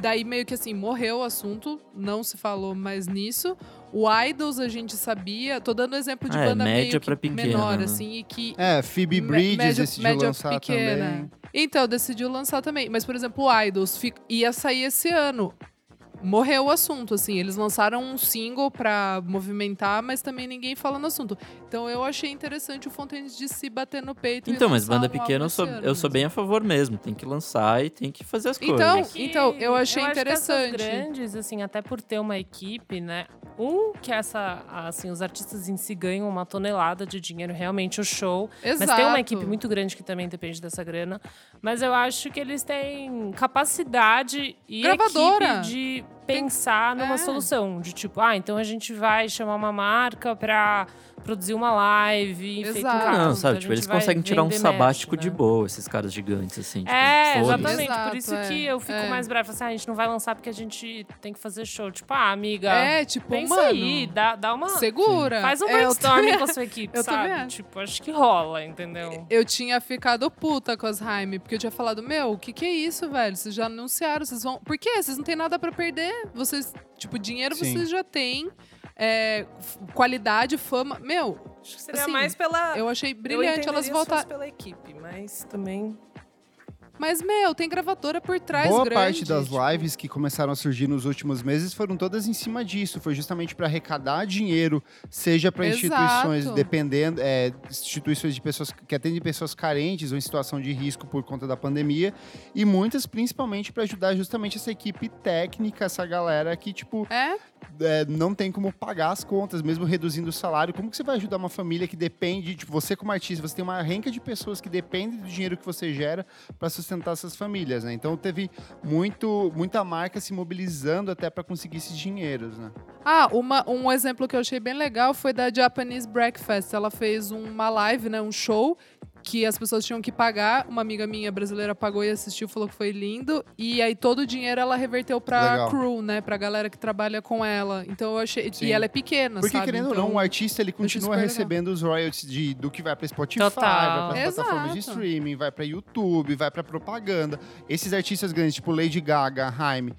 Daí meio que assim, morreu o assunto, não se falou mais nisso. O Idols a gente sabia, tô dando exemplo de ah, banda é, média meio pequena, menor, né? assim, e que... É, Phoebe Bridges média, decidiu média lançar pequena. também. Então, decidiu lançar também. Mas, por exemplo, o Idols ia sair esse ano morreu o assunto, assim. Eles lançaram um single pra movimentar, mas também ninguém fala no assunto. Então eu achei interessante o Fontaines de se bater no peito. Então, mas banda pequena eu sou, eu sou bem a favor mesmo. Tem que lançar e tem que fazer as então, coisas. Então, eu achei eu interessante. Acho que grandes, assim, até por ter uma equipe, né? Um, que essa, assim, os artistas em si ganham uma tonelada de dinheiro, realmente o show. Exato. Mas tem uma equipe muito grande que também depende dessa grana. Mas eu acho que eles têm capacidade e Gravadora. equipe de pensar numa é. solução. De tipo, ah, então a gente vai chamar uma marca pra produzir uma live. Exato. Não, então sabe, tipo, eles conseguem tirar um sabático né? de boa, esses caras gigantes, assim. Tipo, é, exatamente. Exato, Por isso é. que eu fico é. mais brava. Assim, ah, a gente não vai lançar porque a gente tem que fazer show. Tipo, ah, amiga. É, tipo, pensa mano, aí, dá, dá uma. Segura. Faz um é, brainstorming com a sua equipe, eu sabe? Tipo, acho que rola, entendeu? Eu tinha ficado puta com as Jaime, porque eu tinha falado, meu, o que, que é isso, velho? Vocês já anunciaram, vocês vão. Por quê? Vocês não têm nada para perder. Vocês, tipo, dinheiro Sim. vocês já têm é, qualidade, fama. Meu. Acho que seria assim, mais pela. Eu achei brilhante eu elas voltarem. pela equipe, mas também. Mas, meu, tem gravadora por trás Boa grande, parte das tipo... lives que começaram a surgir nos últimos meses foram todas em cima disso. Foi justamente para arrecadar dinheiro, seja para instituições, dependendo, é, instituições de pessoas que atendem pessoas carentes ou em situação de risco por conta da pandemia, e muitas principalmente para ajudar justamente essa equipe técnica, essa galera que, tipo, é? É, não tem como pagar as contas, mesmo reduzindo o salário. Como que você vai ajudar uma família que depende, tipo, você como artista, você tem uma renca de pessoas que dependem do dinheiro que você gera para sustentar essas famílias, né? Então teve muito, muita marca se mobilizando até para conseguir esses dinheiros, né? Ah, uma, um exemplo que eu achei bem legal foi da Japanese Breakfast. Ela fez uma live, né, um show que as pessoas tinham que pagar. Uma amiga minha brasileira pagou e assistiu, falou que foi lindo. E aí todo o dinheiro ela reverteu pra Legal. crew, né? Pra galera que trabalha com ela. Então eu achei. Sim. E ela é pequena, Porque, sabe? querendo então, ou não, o artista ele continua recebendo legal. os royalties de, do que vai pra Spotify, Total. vai pra plataformas de streaming, vai pra YouTube, vai pra propaganda. Esses artistas grandes, tipo Lady Gaga, Jaime,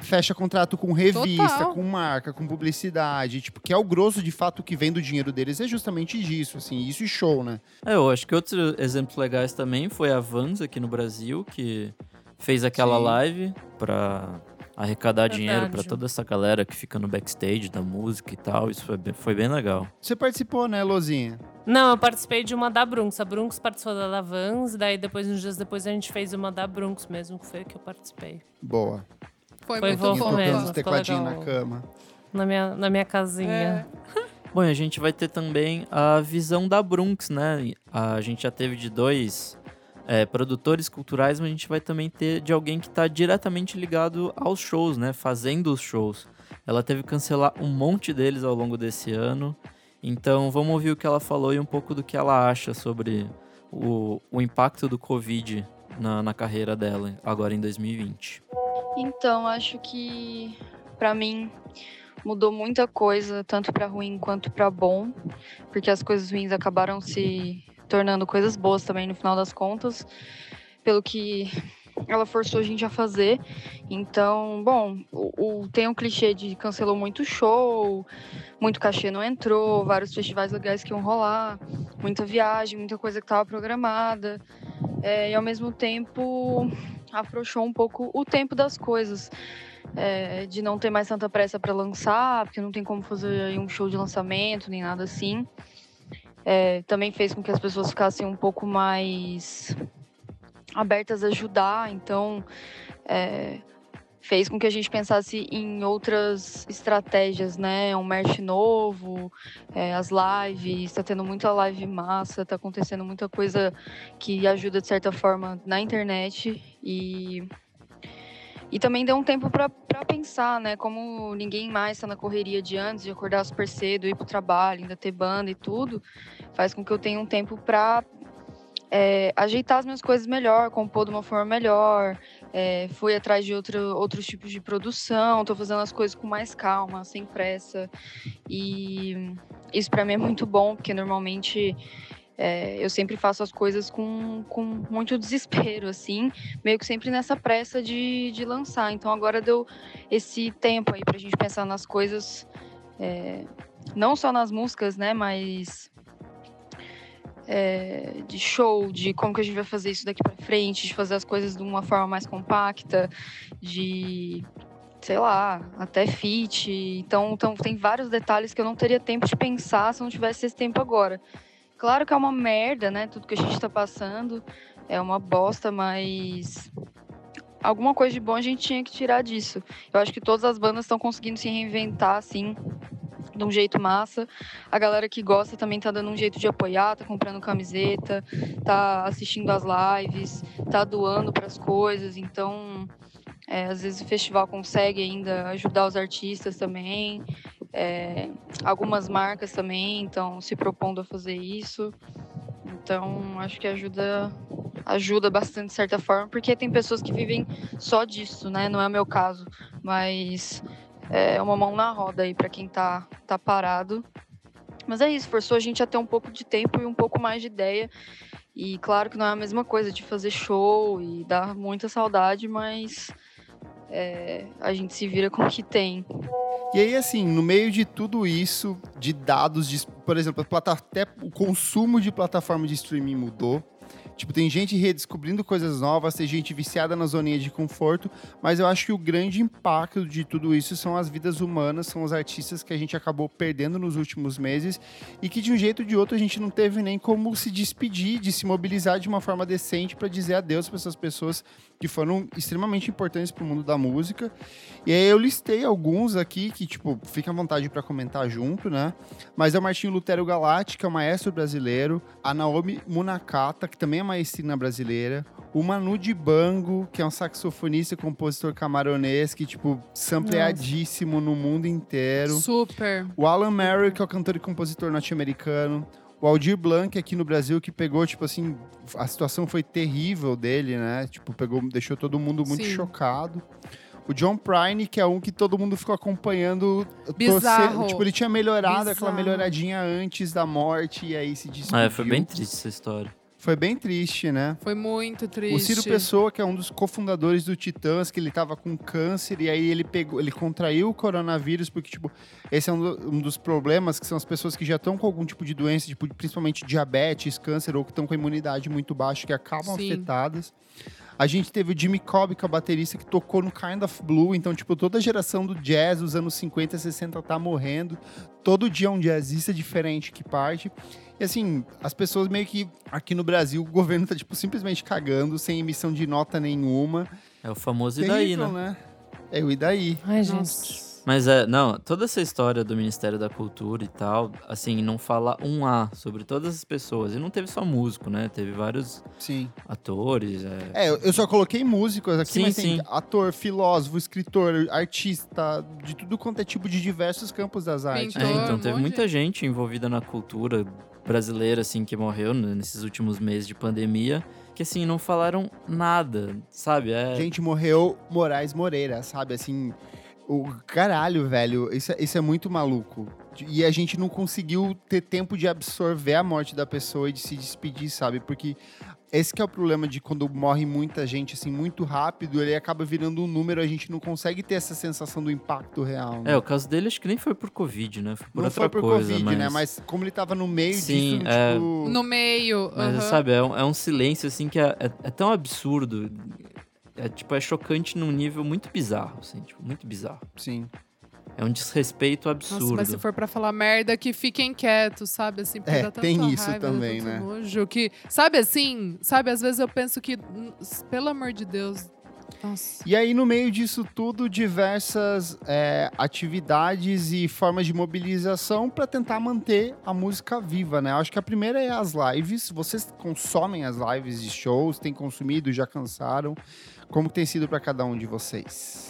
fecha contrato com revista, Total. com marca, com publicidade, tipo, que é o grosso de fato que vem do dinheiro deles, é justamente disso, assim, isso e show, né? É, eu acho que outros exemplos legais também foi a Vans aqui no Brasil, que fez aquela Sim. live pra arrecadar Verdade. dinheiro para toda essa galera que fica no backstage da música e tal. Isso foi bem, foi bem legal. Você participou, né, Lozinha? Não, eu participei de uma da Brunx. A Brunx participou da da Vans, daí depois, uns dias depois, a gente fez uma da Brunx mesmo, que foi que eu participei. Boa. Foi, foi muito bom mesmo. Os tecladinhos na cama. Na minha, na minha casinha. É. Bom, a gente vai ter também a visão da Brunx, né? A gente já teve de dois é, produtores culturais, mas a gente vai também ter de alguém que está diretamente ligado aos shows, né? Fazendo os shows. Ela teve que cancelar um monte deles ao longo desse ano. Então vamos ouvir o que ela falou e um pouco do que ela acha sobre o, o impacto do Covid na, na carreira dela agora em 2020. Então, acho que para mim mudou muita coisa, tanto para ruim quanto para bom, porque as coisas ruins acabaram se tornando coisas boas também no final das contas, pelo que ela forçou a gente a fazer. Então, bom, o, o, tem um clichê de cancelou muito show, muito cachê não entrou, vários festivais legais que iam rolar, muita viagem, muita coisa que estava programada. É, e ao mesmo tempo afrouxou um pouco o tempo das coisas. É, de não ter mais tanta pressa para lançar, porque não tem como fazer um show de lançamento nem nada assim. É, também fez com que as pessoas ficassem um pouco mais abertas a ajudar, então é, fez com que a gente pensasse em outras estratégias, né? Um merch novo, é, as lives, está tendo muita live massa, está acontecendo muita coisa que ajuda de certa forma na internet e e também deu um tempo para pensar, né? Como ninguém mais está na correria de antes, de acordar super cedo, ir para o trabalho, ainda ter banda e tudo, faz com que eu tenha um tempo para é, ajeitar as minhas coisas melhor, compor de uma forma melhor. É, fui atrás de outro, outros tipos de produção, estou fazendo as coisas com mais calma, sem pressa. E isso para mim é muito bom, porque normalmente é, eu sempre faço as coisas com, com muito desespero, assim, meio que sempre nessa pressa de, de lançar. Então agora deu esse tempo aí para a gente pensar nas coisas, é, não só nas músicas, né, mas é, de show, de como que a gente vai fazer isso daqui para frente, de fazer as coisas de uma forma mais compacta, de sei lá, até fit. Então, então tem vários detalhes que eu não teria tempo de pensar se não tivesse esse tempo agora. Claro que é uma merda, né? Tudo que a gente está passando é uma bosta, mas alguma coisa de bom a gente tinha que tirar disso. Eu acho que todas as bandas estão conseguindo se reinventar, assim, de um jeito massa. A galera que gosta também tá dando um jeito de apoiar, tá comprando camiseta, tá assistindo as lives, tá doando para as coisas. Então, é, às vezes o festival consegue ainda ajudar os artistas também. É, algumas marcas também estão se propondo a fazer isso. Então, acho que ajuda ajuda bastante de certa forma, porque tem pessoas que vivem só disso, né? Não é o meu caso, mas é uma mão na roda aí para quem tá, tá parado. Mas é isso, forçou a gente a ter um pouco de tempo e um pouco mais de ideia. E claro que não é a mesma coisa de fazer show e dar muita saudade, mas é, a gente se vira com o que tem. E aí, assim, no meio de tudo isso, de dados, de, por exemplo, até o consumo de plataforma de streaming mudou. Tipo, tem gente redescobrindo coisas novas, tem gente viciada na zoninha de conforto, mas eu acho que o grande impacto de tudo isso são as vidas humanas, são os artistas que a gente acabou perdendo nos últimos meses e que de um jeito ou de outro a gente não teve nem como se despedir, de se mobilizar de uma forma decente para dizer adeus para essas pessoas que foram extremamente importantes para o mundo da música. E aí eu listei alguns aqui que, tipo, fica à vontade para comentar junto, né? Mas é o Martinho Lutero Galáctica, maestro brasileiro, a Naomi Munakata, que também é maestrina brasileira, o Manu Dibango, que é um saxofonista e compositor camaronês, que, tipo, sampleadíssimo no mundo inteiro. Super. O Alan Merrill, que é o cantor e compositor norte-americano. O Aldir Blanc aqui no Brasil, que pegou, tipo assim, a situação foi terrível dele, né? Tipo, pegou, deixou todo mundo muito Sim. chocado. O John Prine, que é um que todo mundo ficou acompanhando. Bizarro. tipo, ele tinha melhorado Bizarro. aquela melhoradinha antes da morte e aí se despediu. É, foi bem triste essa história. Foi bem triste, né? Foi muito triste. O Ciro Pessoa, que é um dos cofundadores do Titãs, que ele tava com câncer e aí ele pegou, ele contraiu o coronavírus, porque, tipo, esse é um, do, um dos problemas, que são as pessoas que já estão com algum tipo de doença, tipo, principalmente diabetes, câncer, ou que estão com a imunidade muito baixa, que acabam Sim. afetadas. A gente teve o Jimmy Cobb, que é o baterista que tocou no Kind of Blue. Então, tipo, toda a geração do jazz dos anos 50 e 60 tá morrendo. Todo dia é um jazzista diferente que parte. E assim, as pessoas meio que aqui no Brasil, o governo tá, tipo, simplesmente cagando, sem emissão de nota nenhuma. É o famoso Terrível, e daí, né? né? É o e daí. Ai, gente. Mas é, não, toda essa história do Ministério da Cultura e tal, assim, não fala um A sobre todas as pessoas. E não teve só músico, né? Teve vários sim. atores. É, é eu só coloquei músicos aqui, sim, mas sim. tem ator, filósofo, escritor, artista, de tudo quanto é tipo de diversos campos das artes. Pintor, é, então teve muita gente envolvida na cultura brasileira, assim, que morreu nesses últimos meses de pandemia que assim, não falaram nada, sabe? É... Gente, morreu Moraes Moreira, sabe? Assim, o caralho, velho, isso, é, isso é muito maluco. E a gente não conseguiu ter tempo de absorver a morte da pessoa e de se despedir, sabe? Porque esse é o problema de quando morre muita gente, assim, muito rápido, ele acaba virando um número, a gente não consegue ter essa sensação do impacto real. Né? É, o caso dele acho que nem foi por Covid, né? Foi por não outra foi por coisa, Covid, mas... né? Mas como ele tava no meio Sim, disso, é... tipo... No meio, Mas, uhum. sabe, é um, é um, silêncio, assim, que é, é, é tão absurdo. É, tipo, é chocante num nível muito bizarro, assim, tipo, muito bizarro. Sim. É um desrespeito absurdo. Nossa, mas se for para falar merda, que fiquem quietos, sabe? Assim, porque é, tem isso raiva, também, né? Nojo, que, sabe assim, sabe? Às vezes eu penso que, hum, pelo amor de Deus, nossa. E aí, no meio disso tudo, diversas é, atividades e formas de mobilização para tentar manter a música viva, né? Acho que a primeira é as lives. Vocês consomem as lives de shows, têm consumido, já cansaram? Como tem sido para cada um de vocês?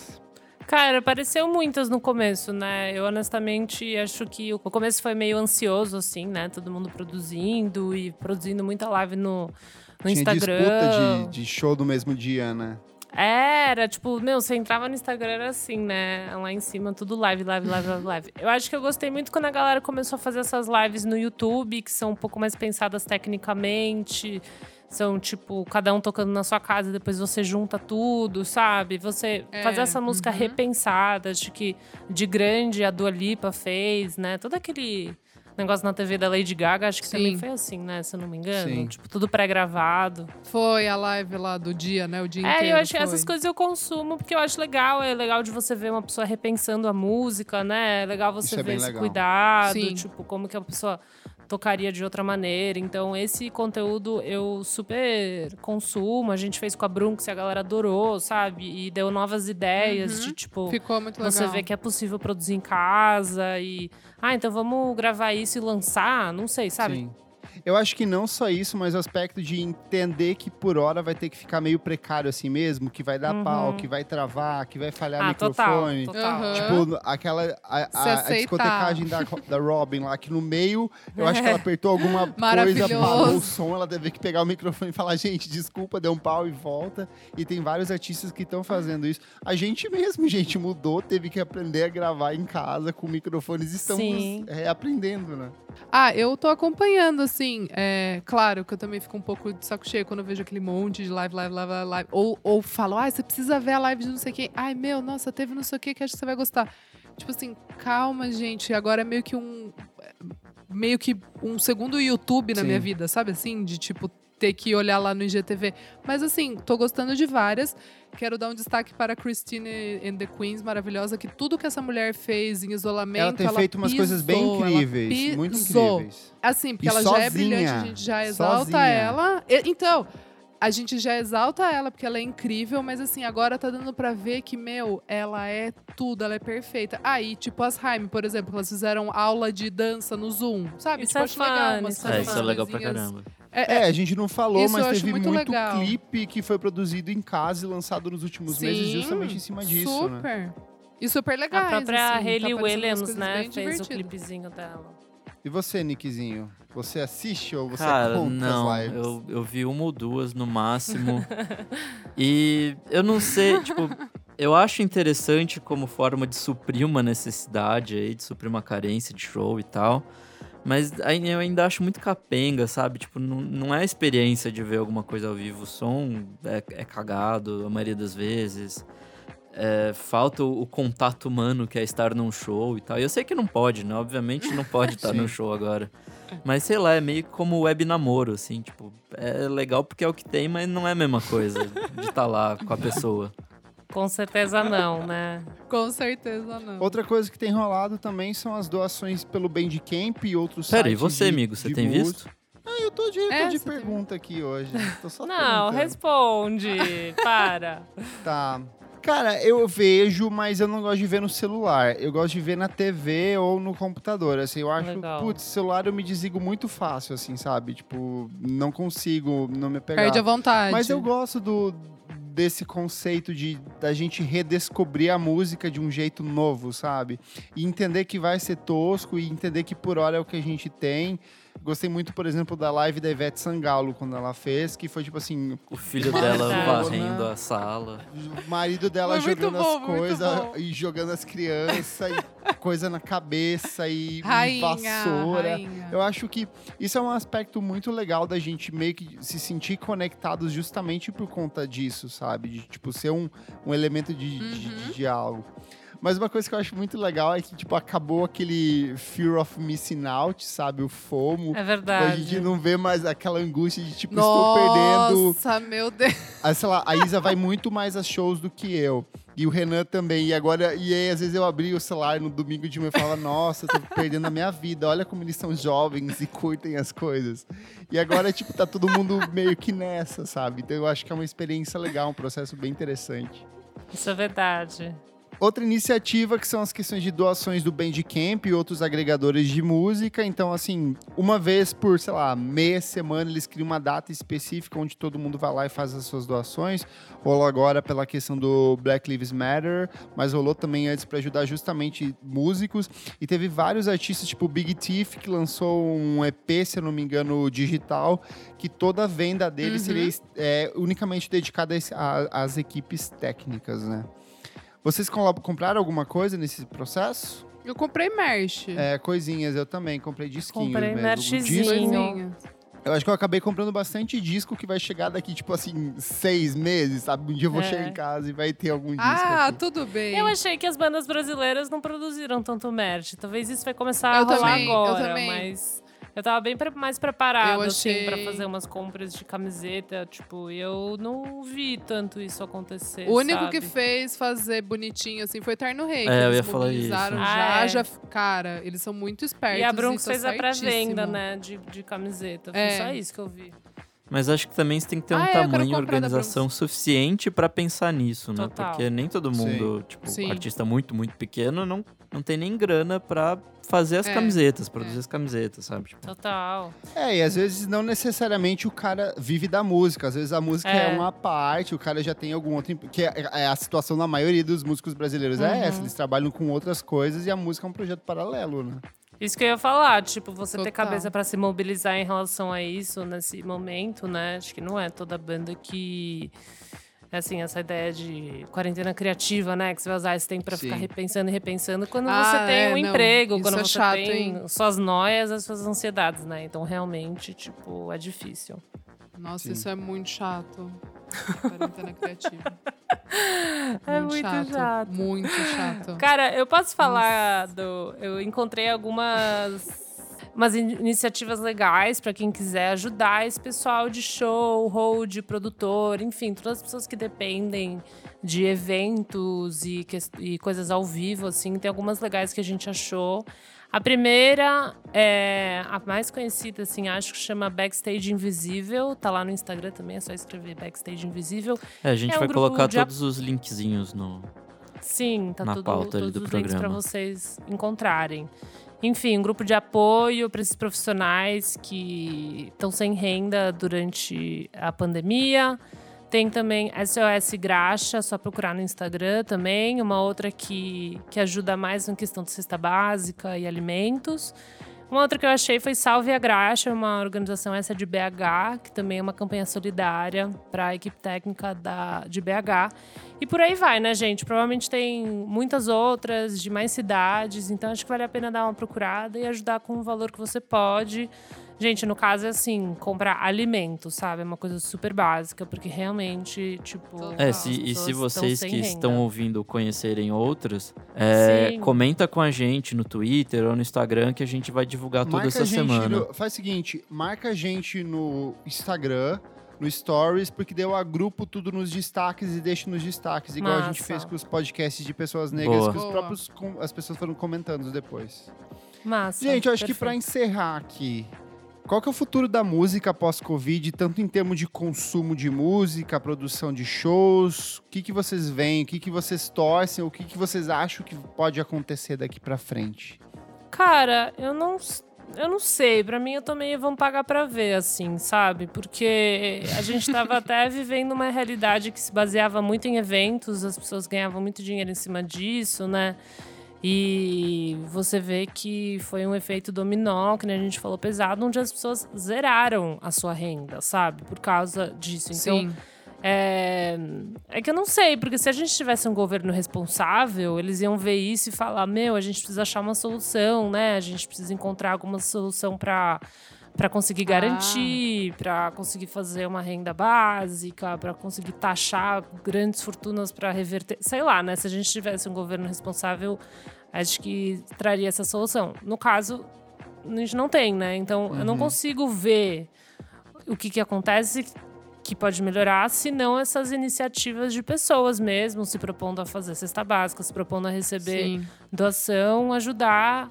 Cara, apareceu muitas no começo, né? Eu honestamente acho que o começo foi meio ansioso, assim, né? Todo mundo produzindo e produzindo muita live no, no Tinha Instagram. disputa de, de show no mesmo dia, né? Era, tipo, meu, você entrava no Instagram, era assim, né? Lá em cima, tudo live, live, live, live, live. Eu acho que eu gostei muito quando a galera começou a fazer essas lives no YouTube, que são um pouco mais pensadas tecnicamente. São, tipo, cada um tocando na sua casa, depois você junta tudo, sabe? Você é, fazer essa música uhum. repensada, de que de grande a Dua Lipa fez, né? Todo aquele negócio na TV da Lady Gaga, acho que Sim. também foi assim, né? Se eu não me engano. Sim. Tipo, tudo pré-gravado. Foi a live lá do dia, né? O dia é, inteiro. É, eu acho que essas coisas eu consumo porque eu acho legal. É legal de você ver uma pessoa repensando a música, né? É legal você Isso é ver é esse legal. cuidado, Sim. tipo, como que a pessoa tocaria de outra maneira. Então, esse conteúdo eu super consumo. A gente fez com a Brunx e a galera adorou, sabe? E deu novas ideias uhum. de, tipo... Ficou muito legal. Você vê que é possível produzir em casa e... Ah, então vamos gravar isso e lançar? Não sei, sabe? Sim. Eu acho que não só isso, mas o aspecto de entender que por hora vai ter que ficar meio precário assim mesmo, que vai dar uhum. pau, que vai travar, que vai falhar ah, microfone. Total, total. Uhum. Tipo, aquela a, a, a discotecagem da, da Robin lá, que no meio, eu acho que ela apertou alguma coisa, parou o som, ela teve que pegar o microfone e falar, gente, desculpa, deu um pau e volta. E tem vários artistas que estão fazendo isso. A gente mesmo, gente, mudou, teve que aprender a gravar em casa com microfones e estamos reaprendendo, né? Ah, eu tô acompanhando, assim. É, claro que eu também fico um pouco de saco cheio quando eu vejo aquele monte de live, live, live, live. Ou, ou falo, ah, você precisa ver a live de não sei quem. Ai, meu, nossa, teve não sei o que que acho que você vai gostar. Tipo assim, calma, gente. Agora é meio que um. Meio que um segundo YouTube na Sim. minha vida, sabe assim? De tipo, ter que olhar lá no IGTV. Mas assim, tô gostando de várias. Quero dar um destaque para Christine and the Queens, maravilhosa, que tudo que essa mulher fez em isolamento. Ela tem ela feito umas coisas bem incríveis, muito incríveis. Assim, porque e ela sozinha, já é brilhante, a gente já exalta sozinha. ela. Então, a gente já exalta ela porque ela é incrível, mas assim, agora tá dando pra ver que, meu, ela é tudo, ela é perfeita. Aí, tipo as Haim, por exemplo, elas fizeram aula de dança no Zoom, sabe? Isso tipo, é acho legal. Umas é, isso é legal pra caramba. É, é, a gente não falou, mas teve muito, muito clipe que foi produzido em casa e lançado nos últimos Sim, meses justamente em cima disso, né? super. né? E super legal. A própria assim, Hayley tá Williams, né, fez divertido. o clipezinho dela. E você, Nickzinho? Você assiste ou você Cara, conta não, as lives? Eu, eu vi uma ou duas no máximo. e eu não sei, tipo, eu acho interessante como forma de suprir uma necessidade aí, de suprir uma carência de show e tal. Mas eu ainda acho muito capenga, sabe? Tipo, não, não é a experiência de ver alguma coisa ao vivo. O som é, é cagado a maioria das vezes. É, falta o, o, contato humano que é estar num show e tal. E eu sei que não pode, né? Obviamente não pode estar no show agora. Mas sei lá, é meio como web namoro, assim, tipo, é legal porque é o que tem, mas não é a mesma coisa de estar lá com a pessoa. Com certeza não, né? Com certeza não. Outra coisa que tem rolado também são as doações pelo Bandcamp e outros Pera, sites. Pera, e você, de, amigo, você de tem visto? Ah, eu tô de, é, tô de pergunta tem... aqui hoje. Tô só não, responde. Para. Tá. Cara, eu vejo, mas eu não gosto de ver no celular. Eu gosto de ver na TV ou no computador. Assim, eu acho, Legal. putz, celular eu me desligo muito fácil, assim, sabe? Tipo, não consigo não me pegar. Perde a vontade. Mas eu gosto do desse conceito de da gente redescobrir a música de um jeito novo, sabe? E entender que vai ser tosco e entender que por hora é o que a gente tem Gostei muito, por exemplo, da live da Ivete Sangalo, quando ela fez, que foi tipo assim. O filho dela verdade. varrendo a sala. O marido dela Foi jogando bom, as coisas e jogando as crianças e coisa na cabeça e, Rainha, vassoura. rainha. Eu acho que isso é um aspecto muito legal da gente meio que se sentir conectados justamente por conta disso, sabe? De, tipo, ser um, um elemento de, de- Uhum. de diálogo. Mas uma coisa que eu acho muito legal é que, tipo, acabou aquele fear of missing out, sabe? O FOMO. É Tipo, a verdade. gente não vê mais aquela angústia de, tipo, estou perdendo. Nossa, meu Deus. Ah, sei lá, a Isa vai muito mais a shows do que eu. E o Renan também. E agora, e aí, às vezes eu abri o celular no domingo de manhã e falava, nossa, tô perdendo a minha vida. Olha como eles são jovens e curtem as coisas. E agora, tipo, tá todo mundo meio que nessa, sabe? Então eu acho que é uma experiência legal, um processo bem interessante. Isso é verdade. Outra iniciativa que são as questões de doações do Bandcamp e outros agregadores de música. Então, assim, uma vez por, sei lá, meia semana, eles criam uma data específica onde todo mundo vai lá e faz as suas doações. Rolou agora pela questão do Black Lives Matter, mas rolou também antes para ajudar justamente músicos. E teve vários artistas, tipo o Big Thief, que lançou um EP, se eu não me engano, digital, que toda a venda dele Uhum. seria é, unicamente dedicada às equipes técnicas, né? Vocês compraram alguma coisa nesse processo? Eu comprei merch. É, coisinhas, eu também. Comprei disquinhos Comprei mesmo. merchzinho. Eu acho que eu acabei comprando bastante disco que vai chegar daqui, tipo assim, seis meses, sabe? Um dia eu vou É. chegar em casa e vai ter algum disco Ah, aqui. tudo bem. Eu achei que as bandas brasileiras não produziram tanto merch. Talvez isso vai começar Eu a rolar também, eu agora, também. mas eu tava bem pre- mais preparada, Eu assim, achei- pra fazer umas compras de camiseta, tipo, e eu não vi tanto isso acontecer. O único sabe? que fez fazer bonitinho assim foi Terno Rei. que É, eu eles ia falar isso. Já, Ah, é. já, cara, eles são muito espertos. E a Brunx tá fez a pré-venda, né, de, de camiseta. Foi É. só isso que eu vi. Mas acho que também você tem que ter um Ah, é, tamanho e organização suficiente pra pensar nisso, né? Total. Porque nem todo mundo, tipo, Sim. artista muito, muito pequeno, não, não tem nem grana pra fazer as É, camisetas, produzir é. as camisetas, sabe? Tipo, Total. É, e às vezes não necessariamente o cara vive da música. Às vezes a música é, É. uma parte, o cara já tem algum outro. Que é, é a situação da maioria dos músicos brasileiros Uhum. é essa. Eles trabalham com outras coisas e a música é um projeto paralelo, né? Isso que eu ia falar, tipo, você ter Total. cabeça pra se mobilizar em relação a isso nesse momento, né? Acho que não é toda banda que. Assim, essa ideia de quarentena criativa, né? Que você vai usar esse tempo pra Sim. ficar repensando e repensando quando Ah, você tem é, um não. emprego, quando é você chato, tem hein? suas noias, as suas ansiedades, né? Então, realmente, tipo, é difícil. Nossa, Sim. isso é muito chato. Quarentena criativa. É muito chato. Muito chato. Cara, eu posso falar do. Eu encontrei algumas. Umas in- iniciativas legais para quem quiser ajudar esse pessoal de show, hold, produtor, enfim, todas as pessoas que dependem de eventos e, e coisas ao vivo, assim, tem algumas legais que a gente achou. A primeira é a mais conhecida, assim, acho que chama Backstage Invisível. Tá lá no Instagram também, é só escrever Backstage Invisível. é, a gente É vai colocar de todos os linkzinhos no. Sim, tá Na tudo, pauta ali todos do os links para programa. vocês encontrarem. Enfim, um grupo de apoio para esses profissionais que estão sem renda durante a pandemia. Tem também SOS Graxa, só procurar no Instagram também. Uma outra que, que ajuda mais na questão de cesta básica e alimentos. Uma outra que eu achei foi Salve a Graxa, uma organização essa de BH, que também é uma campanha solidária para a equipe técnica da, de BH. E por aí vai, né, gente? Provavelmente tem muitas outras de mais cidades, então acho que vale a pena dar uma procurada e ajudar com o valor que você pode. Gente, no caso é assim, comprar alimento, sabe? É uma coisa super básica, porque realmente, tipo. É, se, e se vocês estão que renda. estão ouvindo conhecerem outras, é, comenta com a gente no Twitter ou no Instagram que a gente vai divulgar toda Marca essa a gente semana. no- faz o seguinte, marca a gente no Instagram, no Stories, porque daí eu agrupo tudo nos destaques e deixo nos destaques, igual a gente Massa. fez com os podcasts de pessoas negras, Boa. que os Boa. próprios com- as pessoas foram comentando depois. Massa. Gente, eu acho que perfeito. pra encerrar aqui, Qual que é o futuro da música pós-Covid, tanto em termos de consumo de música, produção de shows? O que, que vocês veem? O que, que vocês torcem? O que, que vocês acham que pode acontecer daqui para frente? Cara, eu não eu não sei, para mim eu meio vamos pagar para ver, assim, sabe? Porque a gente tava até vivendo uma realidade que se baseava muito em eventos, as pessoas ganhavam muito dinheiro em cima disso, né? E você vê que foi um efeito dominó, que a gente falou pesado, onde as pessoas zeraram a sua renda, sabe? Por causa disso. Então, Sim. É, é que eu não sei, porque se a gente tivesse um governo responsável, eles iam ver isso e falar: meu, a gente precisa achar uma solução, né? A gente precisa encontrar alguma solução para para conseguir garantir, ah. para conseguir fazer uma renda básica, para conseguir taxar grandes fortunas para reverter, sei lá, né? Se a gente tivesse um governo responsável, acho que traria essa solução. No caso, a gente não tem, né? Então, uhum. eu não uhum. consigo ver o que, que acontece que pode melhorar, se não essas iniciativas de pessoas mesmo se propondo a fazer cesta básica, se propondo a receber Sim. doação, ajudar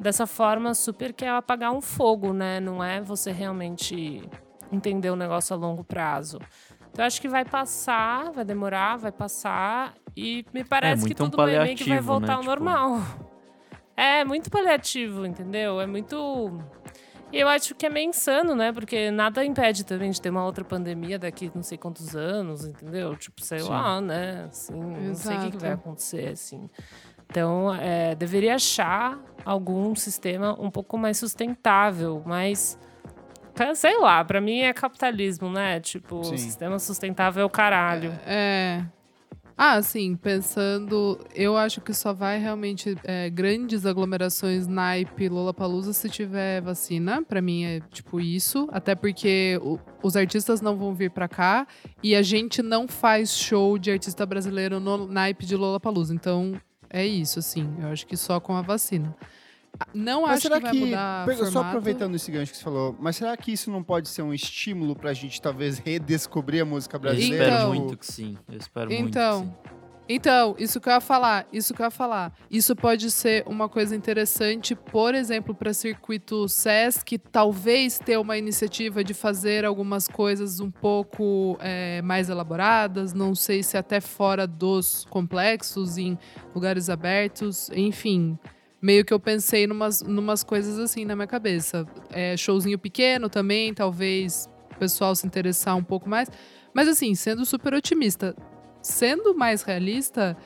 dessa forma super que é apagar um fogo, né? Não é você realmente entender o negócio a longo prazo. Então acho que vai passar, vai demorar, vai passar e me parece é, que tudo um meio que vai voltar né? ao tipo... normal. É muito paliativo, entendeu? É muito e eu acho que é meio insano, né? Porque nada impede também de ter uma outra pandemia daqui não sei quantos anos, entendeu? Tipo, sei Sim. lá, né? Assim, não sei o que, que, vai acontecer, assim. Então, é, deveria achar algum sistema um pouco mais sustentável, mas sei lá, para mim é capitalismo, né? Tipo, Sim. sistema sustentável é o caralho. É, é. Ah, sim, pensando, eu acho que só vai realmente é, grandes aglomerações naipe Lollapalooza se tiver vacina. Para mim é tipo isso, até porque o, os artistas não vão vir para cá e a gente não faz show de artista brasileiro no naipe de Lollapalooza. Então é isso, assim. Eu acho que só com a vacina. Não mas acho será que vai que, mudar Só aproveitando esse gancho que você falou, mas será que isso não pode ser um estímulo pra gente talvez redescobrir a música brasileira? Eu espero então, muito que sim. Eu espero então, muito que sim. Então, isso que eu ia falar, isso que eu ia falar. Isso pode ser uma coisa interessante, por exemplo, para circuito SESC, talvez ter uma iniciativa de fazer algumas coisas um pouco é, mais elaboradas, não sei se até fora dos complexos, em lugares abertos, enfim meio que eu pensei numas, numas coisas assim na minha cabeça. É, showzinho pequeno também, talvez o pessoal se interessar um pouco mais. Mas assim, sendo super otimista, sendo mais realista,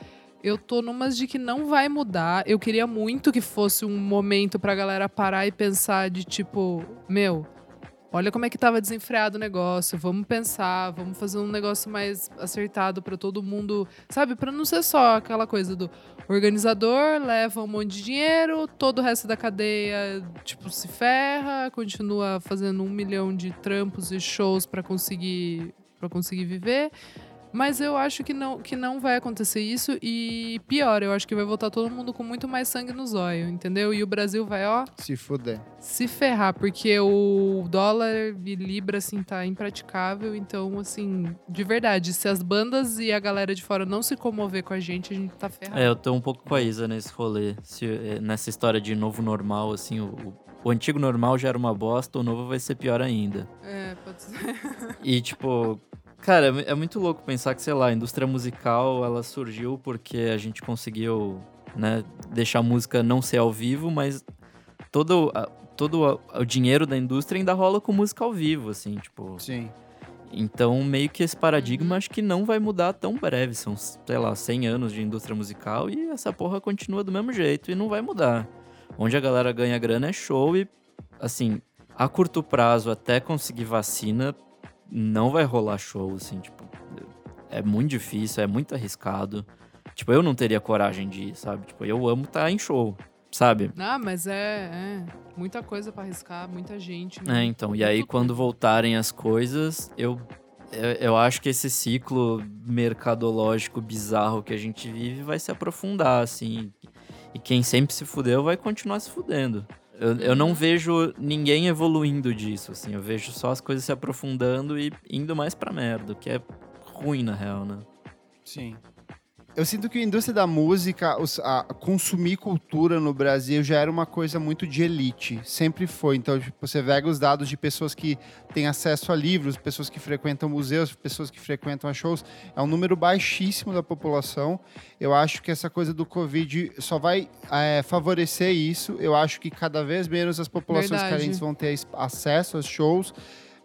eu tô numas de que não vai mudar. Eu queria muito que fosse um momento pra galera parar e pensar de tipo, meu, olha como é que tava desenfreado o negócio, vamos pensar, vamos fazer um negócio mais acertado para todo mundo, sabe? Para não ser só aquela coisa do organizador leva um monte de dinheiro, todo o resto da cadeia, tipo, se ferra, continua fazendo um milhão de trampos e shows para conseguir para conseguir viver. Mas eu acho que não, que não vai acontecer isso. E pior, eu acho que vai voltar todo mundo com muito mais sangue nos olhos, entendeu? E o Brasil vai, ó. Se fuder. Se ferrar, porque o dólar e Libra, assim, tá impraticável. Então, assim, de verdade, se as bandas e a galera de fora não se comover com a gente, a gente tá ferrado. É, eu tô um pouco com a Isa nesse rolê. Se, é, nessa história de novo normal, assim, o, o antigo normal já era uma bosta, o novo vai ser pior ainda. É, pode ser. E, tipo, Cara, é, é muito louco pensar que, sei lá, a indústria musical, ela surgiu porque a gente conseguiu, né, deixar a música não ser ao vivo, mas todo, todo o dinheiro da indústria ainda rola com música ao vivo, assim, tipo... Sim. Então, meio que esse paradigma acho que não vai mudar tão breve. São, sei lá, 100 anos de indústria musical e essa porra continua do mesmo jeito e não vai mudar. Onde a galera ganha grana é show e, assim, a curto prazo, até conseguir vacina, não vai rolar show, assim, tipo, é muito difícil, é muito arriscado. Tipo, eu não teria coragem de ir, sabe? Tipo, eu amo estar tá em show, sabe? Ah, mas é, é muita coisa para arriscar, muita gente. Né? É, então, e aí quando voltarem as coisas, eu, eu, eu acho que esse ciclo mercadológico bizarro que a gente vive vai se aprofundar, assim. E quem sempre se fudeu vai continuar se fudendo. Eu, eu não vejo ninguém evoluindo disso, assim. Eu vejo só as coisas se aprofundando e indo mais pra merda, que é ruim, na real, né? Sim. Eu sinto que a indústria da música, a, consumir cultura no Brasil já era uma coisa muito de elite. Sempre foi. Então, tipo, você pega os dados de pessoas que têm acesso a livros, pessoas que frequentam museus, pessoas que frequentam shows. É um número baixíssimo da população. Eu acho que essa coisa do Covid só vai é, favorecer isso. Eu acho que cada vez menos as populações Verdade. carentes vão ter acesso aos shows.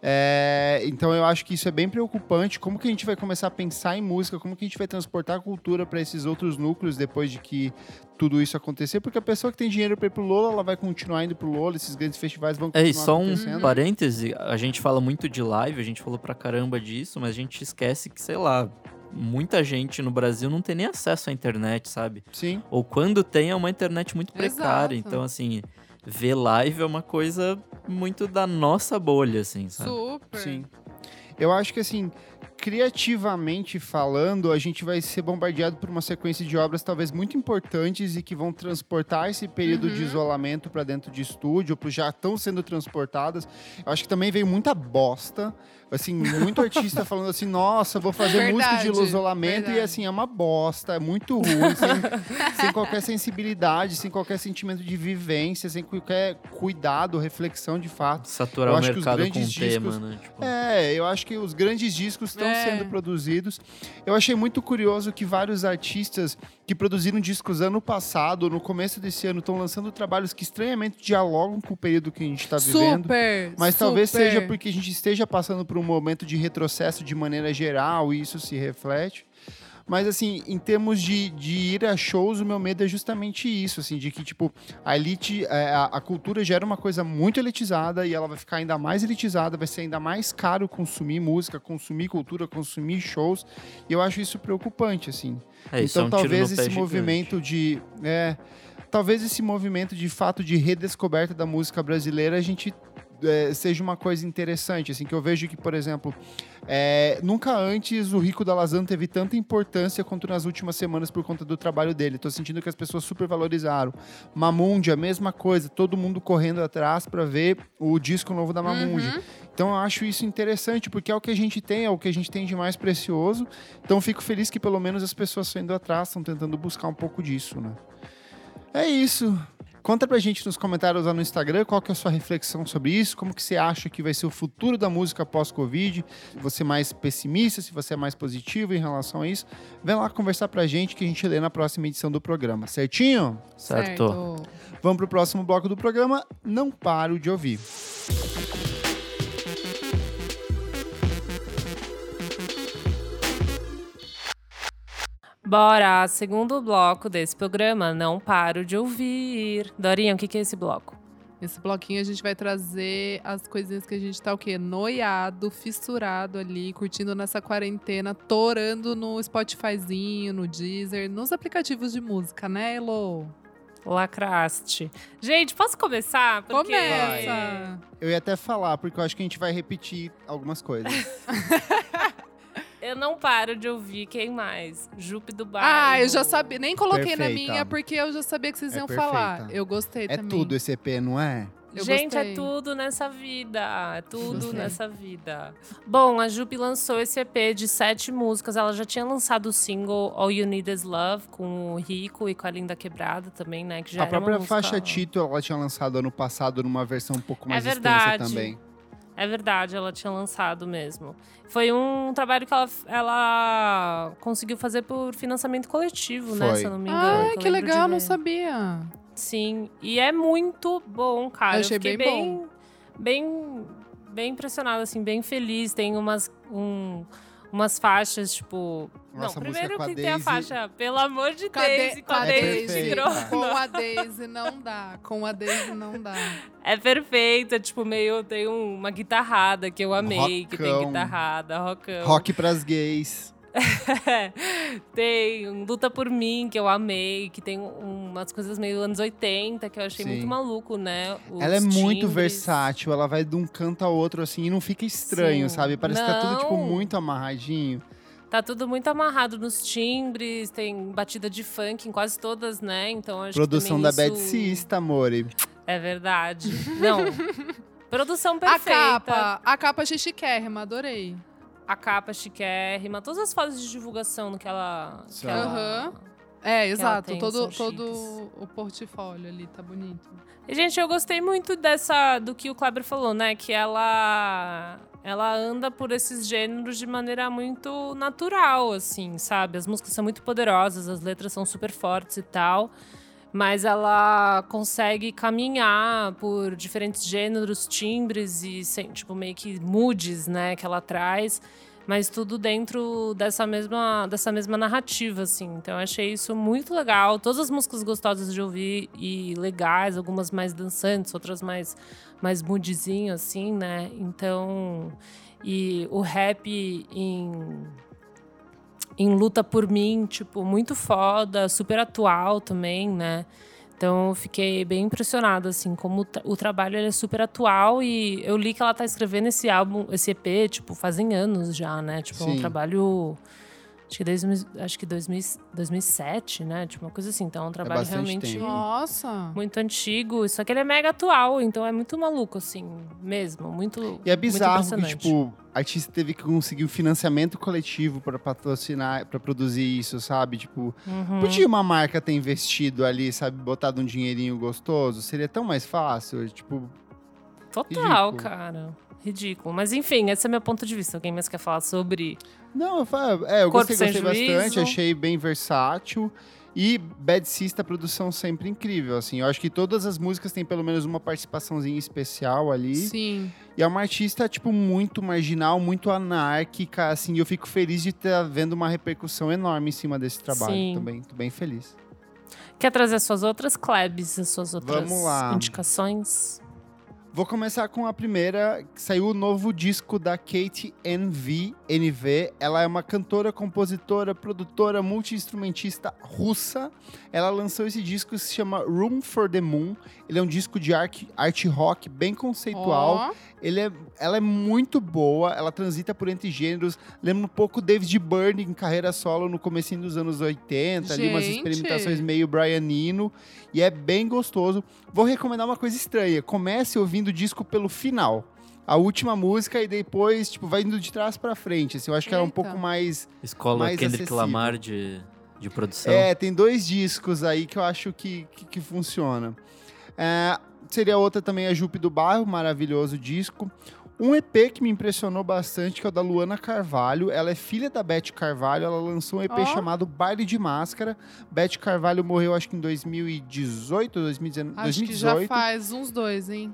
É, então eu acho que isso é bem preocupante. Como que a gente vai começar a pensar em música? Como que a gente vai transportar a cultura para esses outros núcleos depois de que tudo isso acontecer? Porque a pessoa que tem dinheiro para ir pro Lola, ela vai continuar indo pro Lola. Esses grandes festivais vão continuar É, e só um parêntese. A gente fala muito de live, a gente falou pra caramba disso, mas a gente esquece que, sei lá, muita gente no Brasil não tem nem acesso à internet, sabe? Sim. Ou quando tem, é uma internet muito precária. Exato. Então, assim ver live é uma coisa muito da nossa bolha, assim, sabe? Super. Sim. Eu acho que, assim, criativamente falando, a gente vai ser bombardeado por uma sequência de obras talvez muito importantes e que vão transportar esse período uhum. de isolamento para dentro de estúdio, ou já estão sendo transportadas. Eu acho que também veio muita bosta assim, muito artista falando assim, nossa, vou fazer verdade, música de isolamento verdade. e assim, é uma bosta, é muito ruim, sem, sem, qualquer sensibilidade, sem qualquer sentimento de vivência, sem qualquer cuidado, reflexão de fato. Saturar eu o mercado com discos, tema, né? Tipo... É, eu acho que os grandes discos estão é. sendo produzidos. Eu achei muito curioso que vários artistas que produziram discos ano passado, no começo desse ano, estão lançando trabalhos que estranhamente dialogam com o período que a gente está vivendo. Super! Mas super. talvez seja porque a gente esteja passando por um momento de retrocesso de maneira geral e isso se reflete. Mas, assim, em termos de, de ir a shows, o meu medo é justamente isso, assim, de que, tipo, a elite, é, a, a, cultura já era uma coisa muito elitizada e ela vai ficar ainda mais elitizada, vai ser ainda mais caro consumir música, consumir cultura, consumir shows. E eu acho isso preocupante, assim. É, então, é um talvez esse movimento de. É, talvez esse movimento de fato de redescoberta da música brasileira a gente é, seja uma coisa interessante, assim, que eu vejo que, por exemplo, é, nunca antes o Rico da Lazan teve tanta importância quanto nas últimas semanas por conta do trabalho dele. Tô sentindo que as pessoas super valorizaram. Mamundi, a mesma coisa, todo mundo correndo atrás para ver o disco novo da Mamundi. Uhum. Então eu acho isso interessante, porque é o que a gente tem, é o que a gente tem de mais precioso. Então fico feliz que pelo menos as pessoas estão indo atrás, estão tentando buscar um pouco disso, né? É isso. Conta pra gente nos comentários lá no Instagram qual que é a sua reflexão sobre isso, como que você acha que vai ser o futuro da música pós-Covid, você é mais pessimista, se você é mais positivo em relação a isso. Vem lá conversar pra gente que a gente lê na próxima edição do programa, certinho? Certo. certo. Vamos pro próximo bloco do programa, Não Paro de Ouvir. Bora, segundo bloco desse programa, não paro de ouvir. Dorinha, o que, que é esse bloco? Nesse bloquinho a gente vai trazer as coisinhas que a gente tá o quê? Noiado, fissurado ali, curtindo nessa quarentena, torando no Spotifyzinho, no Deezer, nos aplicativos de música, né, Elo? Lacraste. Gente, posso começar? Porque... Começa! Eu ia até falar, porque eu acho que a gente vai repetir algumas coisas. Eu não paro de ouvir quem mais? Jupe do Bairro. Ah, eu já sabia. Nem coloquei perfeita. na minha porque eu já sabia que vocês é iam perfeita. falar. Eu gostei é também. É tudo esse EP, não é? Eu Gente, é gostei. é tudo nessa vida. É tudo nessa vida. Bom, a Jupe lançou esse EP de sete músicas. Ela já tinha lançado o single All You Need Is Love com o Rico e com a Linda Quebrada também, né? Que já a própria faixa título ela tinha lançado ano passado numa versão um pouco mais é extensa também. É verdade, ela tinha lançado mesmo. Foi um trabalho que ela, ela conseguiu fazer por financiamento coletivo, né, Foi. né? Se eu não me engano. Ah, que legal, não sabia. Sim, e é muito bom, cara. Eu achei eu bem, bem bom. Bem, bem impressionada, assim, bem feliz. Tem umas, um, umas faixas, tipo. Nossa, não, primeiro que Daisy... tem a faixa, pelo amor de Deus, com a é Daisy Com a Daisy não dá. Com a Daisy não dá. É perfeita, tipo, meio. Tem uma guitarrada que eu amei, Rockão. que tem guitarrada, rockão. Rock pras gays. tem Luta por Mim, que eu amei, que tem umas coisas meio anos 80, que eu achei Sim. muito maluco, né? Os ela é timbres. muito versátil, ela vai de um canto ao outro assim e não fica estranho, Sim. sabe? Parece não. que tá tudo tipo muito amarradinho. Tá tudo muito amarrado nos timbres, tem batida de funk em quase todas, né? Então acho Produção que da isso... Bad Sista, amore. É verdade. Não. Produção perfeita. A capa, a capa chichiquérrima, adorei. A capa chiquérrima, todas as fotos de divulgação que ela. Que ela uhum. É, exato. Todo, todo o portfólio ali tá bonito. E, gente, eu gostei muito dessa do que o Kleber falou, né? Que ela ela anda por esses gêneros de maneira muito natural, assim, sabe? As músicas são muito poderosas, as letras são super fortes e tal mas ela consegue caminhar por diferentes gêneros, timbres e tipo meio que moods, né, que ela traz, mas tudo dentro dessa mesma dessa mesma narrativa assim. Então eu achei isso muito legal. Todas as músicas gostosas de ouvir e legais, algumas mais dançantes, outras mais mais moodzinho assim, né? Então, e o rap em em Luta por Mim, tipo, muito foda, super atual também, né? Então eu fiquei bem impressionada, assim, como o trabalho é super atual e eu li que ela tá escrevendo esse álbum, esse EP, tipo, fazem anos já, né? Tipo, Sim. um trabalho Acho que, desde, acho que 2000, 2007, né? Tipo, uma coisa assim. Então, é um é trabalho é realmente tempo. Nossa. muito antigo. Só que ele é mega atual, então é muito maluco, assim, mesmo. Muito. E é bizarro que, tipo, a artista teve que conseguir o um financiamento coletivo para patrocinar, para produzir isso, sabe? Tipo, uhum. podia uma marca ter investido ali, sabe? Botado um dinheirinho gostoso? Seria tão mais fácil. Tipo. Total, ridículo. cara. Ridículo. Mas enfim, esse é meu ponto de vista. Alguém mais quer falar sobre. Não, eu, é, eu gostei, gostei bastante, achei bem versátil. E Bad Sista, produção sempre incrível, assim. Eu acho que todas as músicas têm pelo menos uma participaçãozinha especial ali. Sim. E é uma artista, tipo, muito marginal, muito anárquica, assim. E eu fico feliz de estar vendo uma repercussão enorme em cima desse trabalho. Sim. Também, tô bem feliz. Quer trazer suas outras Klebs, as suas outras Vamos lá. indicações? Vou começar com a primeira, que saiu o novo disco da Kate NV, NV. Ela é uma cantora, compositora, produtora, multi-instrumentista russa. Ela lançou esse disco que se chama Room for the Moon. Ele é um disco de art, art rock bem conceitual. Oh. Ele é, ela é muito boa, ela transita por entre gêneros. Lembra um pouco David Byrne em carreira solo no começo dos anos 80, Gente. ali umas experimentações meio Brianino. E é bem gostoso. Vou recomendar uma coisa estranha. Comece ouvindo o disco pelo final a última música e depois, tipo, vai indo de trás para frente. Assim, eu acho que ela é um pouco mais. Escola mais Kendrick acessível. Lamar de, de produção. É, tem dois discos aí que eu acho que, que, que funciona. É, seria outra também a Jupe do Bairro, maravilhoso disco. Um EP que me impressionou bastante, que é o da Luana Carvalho. Ela é filha da Beth Carvalho. Ela lançou um EP oh. chamado Baile de Máscara. Beth Carvalho morreu, acho que em 2018, 2019. Acho 2018. que já faz uns dois, hein?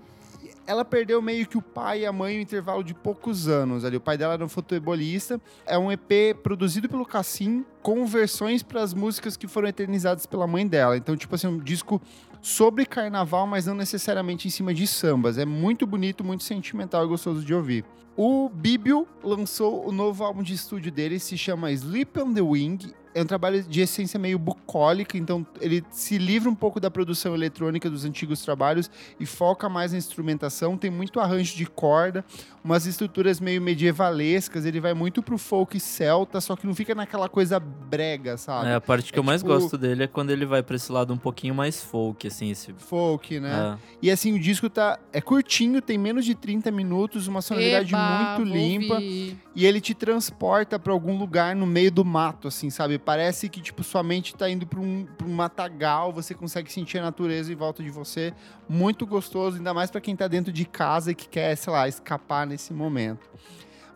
ela perdeu meio que o pai e a mãe em um intervalo de poucos anos ali. O pai dela era um futebolista. É um EP produzido pelo Cassim com versões para as músicas que foram eternizadas pela mãe dela. Então, tipo assim, um disco sobre carnaval, mas não necessariamente em cima de sambas. É muito bonito, muito sentimental e gostoso de ouvir. O Bíbio lançou o novo álbum de estúdio dele, se chama Sleep on the Wing é um trabalho de essência meio bucólica, então ele se livra um pouco da produção eletrônica dos antigos trabalhos e foca mais na instrumentação. Tem muito arranjo de corda, umas estruturas meio medievalescas. Ele vai muito pro folk celta, só que não fica naquela coisa brega, sabe? É, a parte que é eu mais tipo gosto dele é quando ele vai pra esse lado um pouquinho mais folk, assim. Esse... Folk, né? É. E assim, o disco tá é curtinho, tem menos de 30 minutos, uma sonoridade Eba, muito limpa. E ele te transporta para algum lugar no meio do mato, assim, sabe? Parece que, tipo, sua mente tá indo pra um, pra um matagal, você consegue sentir a natureza em volta de você. Muito gostoso, ainda mais para quem tá dentro de casa e que quer, sei lá, escapar nesse momento.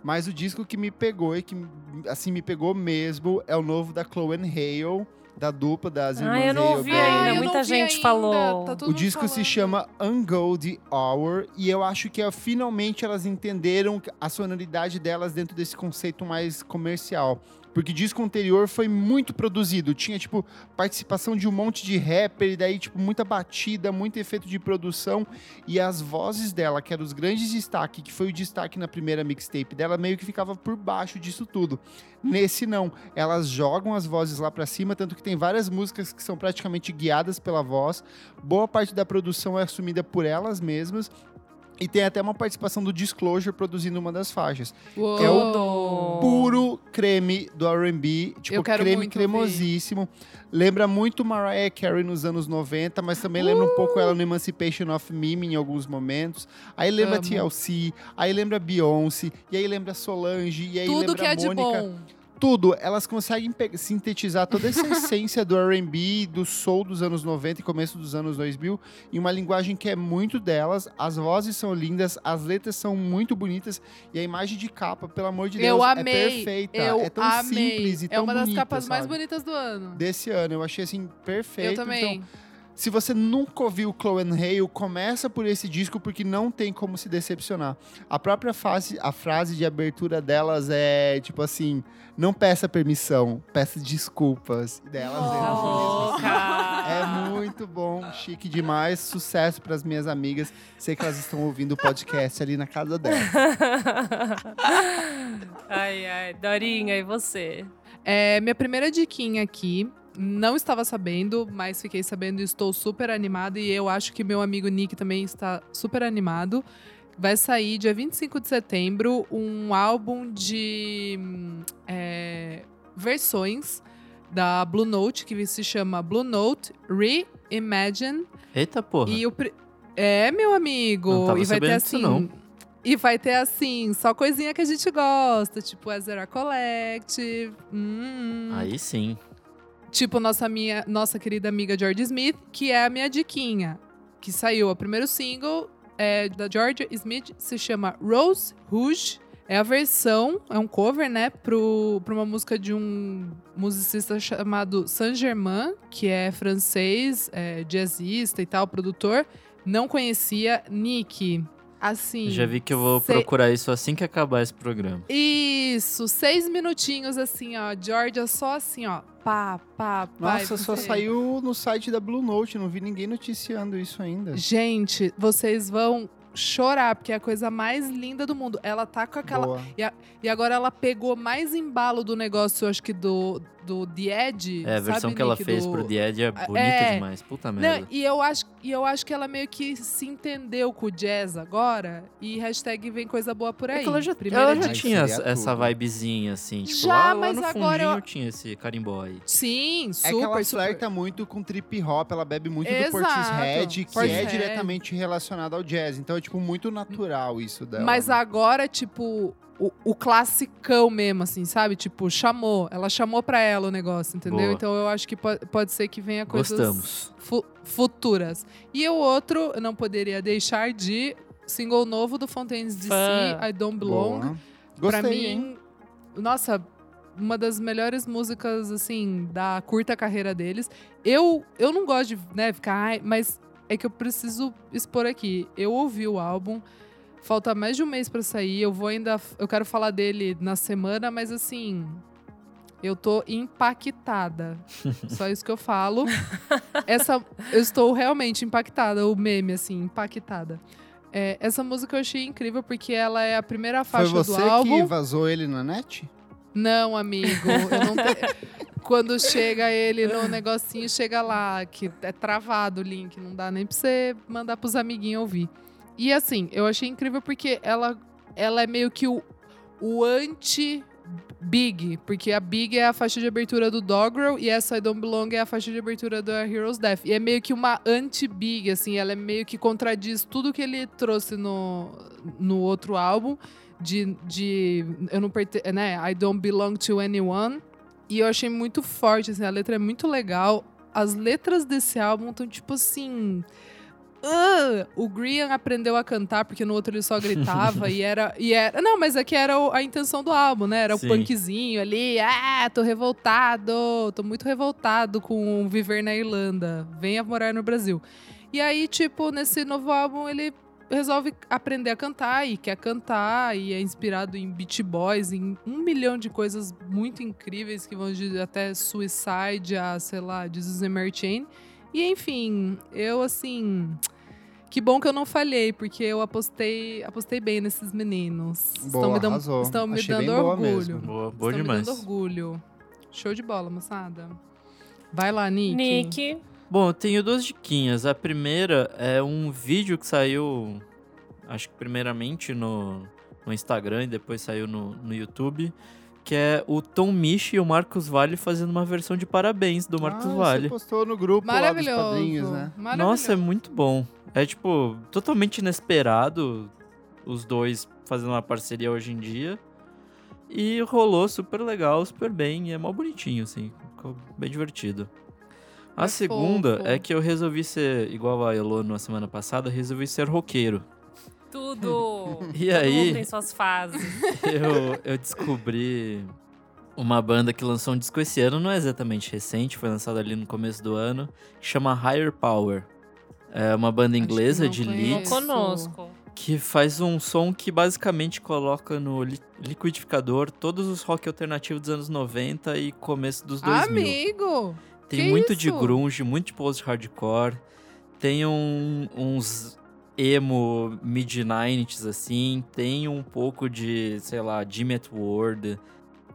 Mas o disco que me pegou e que, assim, me pegou mesmo é o novo da Chloe Hale, da dupla das irmãs Ah, eu não ouvi ainda, muita gente ainda. falou. Tá o disco falando. se chama Ungold Hour e eu acho que é, finalmente elas entenderam a sonoridade delas dentro desse conceito mais comercial. Porque o disco anterior foi muito produzido. Tinha, tipo, participação de um monte de rapper, e daí, tipo, muita batida, muito efeito de produção. E as vozes dela, que eram os grandes destaques, que foi o destaque na primeira mixtape dela, meio que ficava por baixo disso tudo. Nesse não. Elas jogam as vozes lá para cima, tanto que tem várias músicas que são praticamente guiadas pela voz. Boa parte da produção é assumida por elas mesmas. E tem até uma participação do Disclosure produzindo uma das faixas. Uou. É o puro creme do R&B, tipo creme cremosíssimo. Lembra muito Mariah Carey nos anos 90, mas também lembra um pouco ela no Emancipation of Mimi em alguns momentos. Aí lembra Amo. TLC, aí lembra Beyoncé, e aí lembra Solange, e aí Tudo lembra que é de Mônica. bom. Tudo, elas conseguem sintetizar toda essa essência do R&B, do soul dos anos 90 e começo dos anos 2000 em uma linguagem que é muito delas. As vozes são lindas, as letras são muito bonitas e a imagem de capa, pelo amor de Deus, Eu é perfeita. Eu é tão amei. simples e é tão uma das bonita, capas mais sabe? bonitas do ano. Desse ano, eu achei assim perfeito. Eu também. Então, se você nunca ouviu Chloe and Hale, começa por esse disco porque não tem como se decepcionar. A própria fase, a frase de abertura delas é tipo assim: não peça permissão, peça desculpas. E delas Oh. nisso. É muito bom, chique demais, sucesso para as minhas amigas. Sei que elas estão ouvindo o podcast ali na casa delas. ai, ai. Dorinha, e você? É, minha primeira diquinha aqui, não estava sabendo, mas fiquei sabendo e estou super animada. E eu acho que meu amigo Nick também está super animado. Vai sair dia 25 de setembro um álbum de hum, é, versões da Blue Note, que se chama Blue Note Reimagine. Eita porra. E o É, meu amigo. Não tava e vai ter disso, assim. não. E vai ter assim, só coisinha que a gente gosta, tipo Ezra Collective. hum, Aí sim. Tipo nossa, minha, nossa querida amiga George Smith, que é a minha diquinha. Que saiu o primeiro single é, da George Smith, se chama Rose Rouge. É a versão, é um cover, né, pro, pra uma música de um musicista chamado Saint-Germain, que é francês, é, jazzista e tal, produtor. Não conhecia Nick. Assim. Já vi que eu vou sei- procurar isso assim que acabar esse programa. Isso, seis minutinhos assim, ó. Georgia só assim, ó. Pá, pá, pá. Nossa, só você- saiu no site da Blue Note, não vi ninguém noticiando isso ainda. Gente, vocês vão chorar, porque é a coisa mais linda do mundo. Ela tá com aquela. Boa. E agora ela pegou mais embalo do negócio, eu acho que do, do The Edge. É, a versão sabe, que ela Nick? fez do... pro The Edge é bonita É. demais. Puta Não, merda. e eu, acho, e eu acho que ela meio que se entendeu com o jazz agora. E hashtag vem coisa boa por aí. É ela já, Primeira ela já tinha essa, vibezinha, assim. Tipo, Já, lá, lá mas no agora fundinho eu- tinha esse carimbó aí. Sim, É super, que ela super. flerta muito com trip hop, ela bebe muito do Exato. Portishead, que é diretamente relacionado ao jazz. Então é tipo muito natural isso dela. Mas né? agora, tipo, o, o classicão mesmo, assim, sabe? Tipo, chamou. Ela chamou pra ela o negócio, entendeu? Boa. Então eu acho que po- pode ser que venha coisas Gostamos. fu- futuras. E o outro, eu não poderia deixar de single novo do Fontaines DC, Fã. I Don't Belong. Boa. pra Gostei, mim, hein? nossa, uma das melhores músicas, assim, da curta carreira deles. Eu, eu não gosto de, né, ficar, mas é que eu preciso expor aqui. Eu ouvi o álbum, falta mais de um mês pra sair, eu vou ainda, eu quero falar dele na semana, mas assim, eu tô impactada. Só isso que eu falo. Essa, eu estou realmente impactada, o meme, assim, impactada. É, essa música eu achei incrível porque ela é a primeira Foi faixa você do álbum. que vazou ele na net? Não, amigo. Eu não te- Quando chega ele no negocinho, chega lá, que é travado o link, não dá nem pra você mandar pros amiguinhos ouvir. E assim, eu achei incrível porque ela, ela é meio que o, o anti-Big, porque a Big é a faixa de abertura do Doggerel e essa I Don't Belong é a faixa de abertura do Heroes Death. E é meio que uma anti-Big, assim, ela é meio que contradiz tudo que ele trouxe no, no outro álbum de, de eu não pertenço, né, I don't belong to anyone. E eu achei muito forte, assim, a letra é muito legal. As letras desse álbum estão tipo assim, "Ah!" o Grian aprendeu a cantar porque no outro ele só gritava e era e era, não, mas aqui era o- a intenção do álbum, né? Era Sim. o punkzinho ali, ah, tô revoltado, tô muito revoltado com viver na Irlanda, venha morar no Brasil. E aí, tipo, nesse novo álbum ele resolve aprender a cantar e quer cantar e é inspirado em Beach Boys, em um milhão de coisas muito incríveis que vão de até Suicide a, sei lá, Jesus and Mary Chain. E enfim, eu assim, que bom que eu não falhei, porque eu apostei, apostei bem nesses meninos. Boa, estão me dando, arrasou. estão me Achei dando bem boa orgulho. mesmo. Boa, boa estão demais. me dando orgulho. Show de bola, moçada. Vai lá, Nick. Nick. Bom, eu tenho duas diquinhas. A primeira é um vídeo que saiu acho que primeiramente no, no Instagram e depois saiu no, no YouTube, que é o Tom Misch e o Marcos Vale fazendo uma versão de parabéns do Marcos ah, Vale. Você postou no grupo lá dos padrinhos, né? Nossa, é muito bom. É tipo, totalmente inesperado os dois fazendo uma parceria hoje em dia. E rolou super legal, super bem, e é mó bonitinho, assim. Ficou bem divertido. A é segunda fofo. é que eu resolvi ser, igual a Elo na semana passada, resolvi ser roqueiro. Tudo! e Todo aí. tem suas fases. Eu, eu descobri uma banda que lançou um disco esse ano, não é exatamente recente, foi lançado ali no começo do ano, que chama Higher Power. É uma banda inglesa de Leeds. Conosco que faz um som que basicamente coloca no liquidificador todos os rock alternativos dos anos 90 e começo dos 2000. Amigo! Tem muito isso? de grunge, muito de post-hardcore. Tem um, uns emo mid-90s, assim. Tem um pouco de, sei lá, Jimmy at Ward,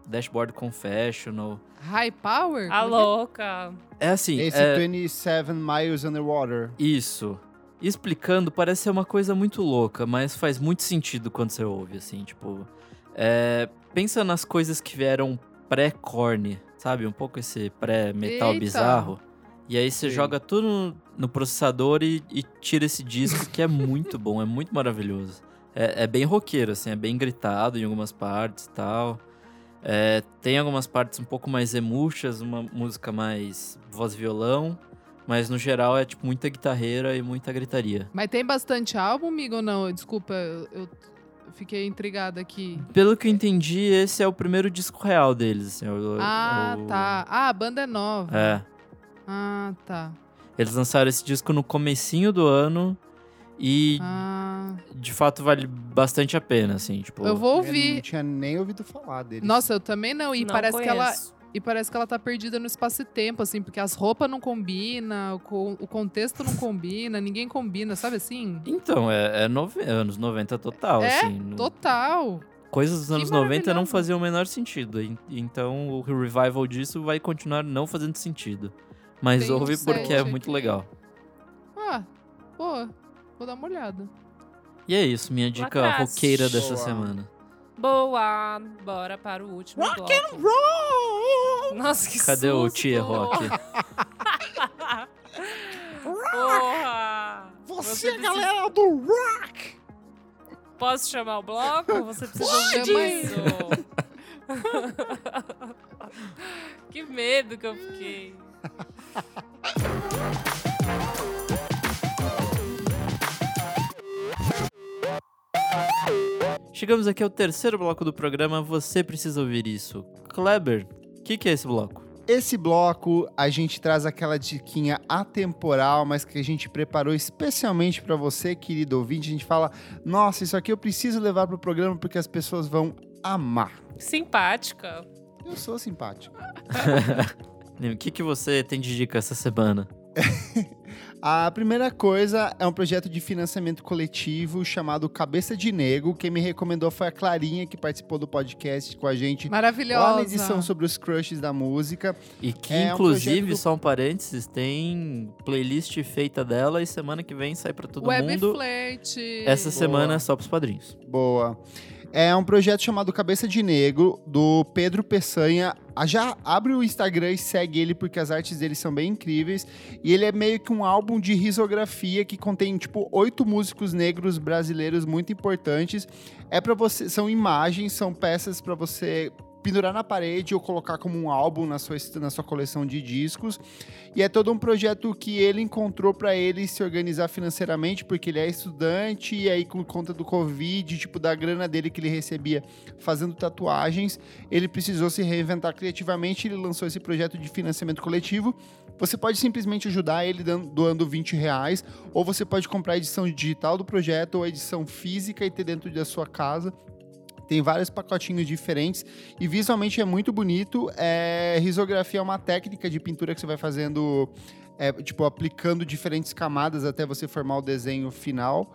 Dashboard Confessional. High Power? A louca! É assim... Esse é... 27 Miles Underwater. Isso explicando parece ser uma coisa muito louca, mas faz muito sentido quando você ouve, assim, tipo. É, pensa nas coisas que vieram pré-corne, sabe? Um pouco esse pré-metal bizarro. E aí você Sim. joga tudo no, processador e, e, tira esse disco, que é muito bom, é muito maravilhoso. É, é, bem roqueiro, assim, é bem gritado em algumas partes e tal. É, tem algumas partes um pouco mais emuchas, uma música mais voz-violão. Mas no geral é tipo muita guitarreira e muita gritaria. Mas tem bastante álbum, amigo, ou não? Desculpa, eu, fiquei intrigada aqui. Pelo que eu entendi, esse é o primeiro disco real deles. Assim, o, ah, o... tá. Ah, a banda é nova. É. Ah, tá. Eles lançaram esse disco no comecinho do ano e ah. de fato vale bastante a pena, assim, tipo. Eu vou ouvir. Eu não tinha nem ouvido falar deles. Nossa, eu também não. E não parece conheço. que ela e parece que ela tá perdida no espaço e tempo, assim, porque as roupas não combinam, o, o contexto não combina, ninguém combina, sabe assim? Então, é, é nove, anos 90 total, é, assim. No... total. Coisas dos anos 90 não faziam o menor sentido. Então, o revival disso vai continuar não fazendo sentido. Mas Tem ouve porque é muito legal. Ah, boa. Vou dar uma olhada. E é isso, minha dica roqueira dessa boa. semana. Boa! Bora para o último rock bloco. and roll! Nossa, que Cadê susto. o Tia Rock? Porra! Você, Você galera do rock! Posso chamar o bloco? Você precisa Pode. disso. que medo que eu fiquei. Chegamos aqui ao terceiro bloco do programa Você Precisa Ouvir Isso. Kleber, o que, que é esse bloco? Esse bloco a gente traz aquela diquinha atemporal, mas que a gente preparou especialmente para você, querido ouvinte. A gente fala: nossa, isso aqui eu preciso levar pro programa porque as pessoas vão amar. Simpática. Eu sou simpático. o que, que você tem de dica essa semana? A primeira coisa é um projeto de financiamento coletivo chamado Cabeça de Nego. Quem me recomendou foi a Clarinha, que participou do podcast com a gente. Maravilhosa. Lá na edição sobre os crushes da música. E que, é inclusive, um só um parênteses, tem playlist feita dela e semana que vem sai para todo Web mundo. Flerte. Essa Boa. semana é só pros padrinhos. Boa. É um projeto chamado Cabeça de Negro, do Pedro Peçanha. Já abre o Instagram e segue ele, porque as artes dele são bem incríveis. E ele é meio que um álbum de risografia que contém, tipo, oito músicos negros brasileiros muito importantes. É para você. São imagens, são peças para você pendurar na parede ou colocar como um álbum na sua, na sua coleção de discos. E é todo um projeto que ele encontrou para ele se organizar financeiramente, porque ele é estudante e aí com conta do Covid, tipo da grana dele que ele recebia fazendo tatuagens, ele precisou se reinventar criativamente, ele lançou esse projeto de financiamento coletivo. Você pode simplesmente ajudar ele doando 20 reais, ou você pode comprar a edição digital do projeto ou a edição física e ter dentro da sua casa. Tem vários pacotinhos diferentes e visualmente é muito bonito. É, risografia é uma técnica de pintura que você vai fazendo, é, tipo, aplicando diferentes camadas até você formar o desenho final.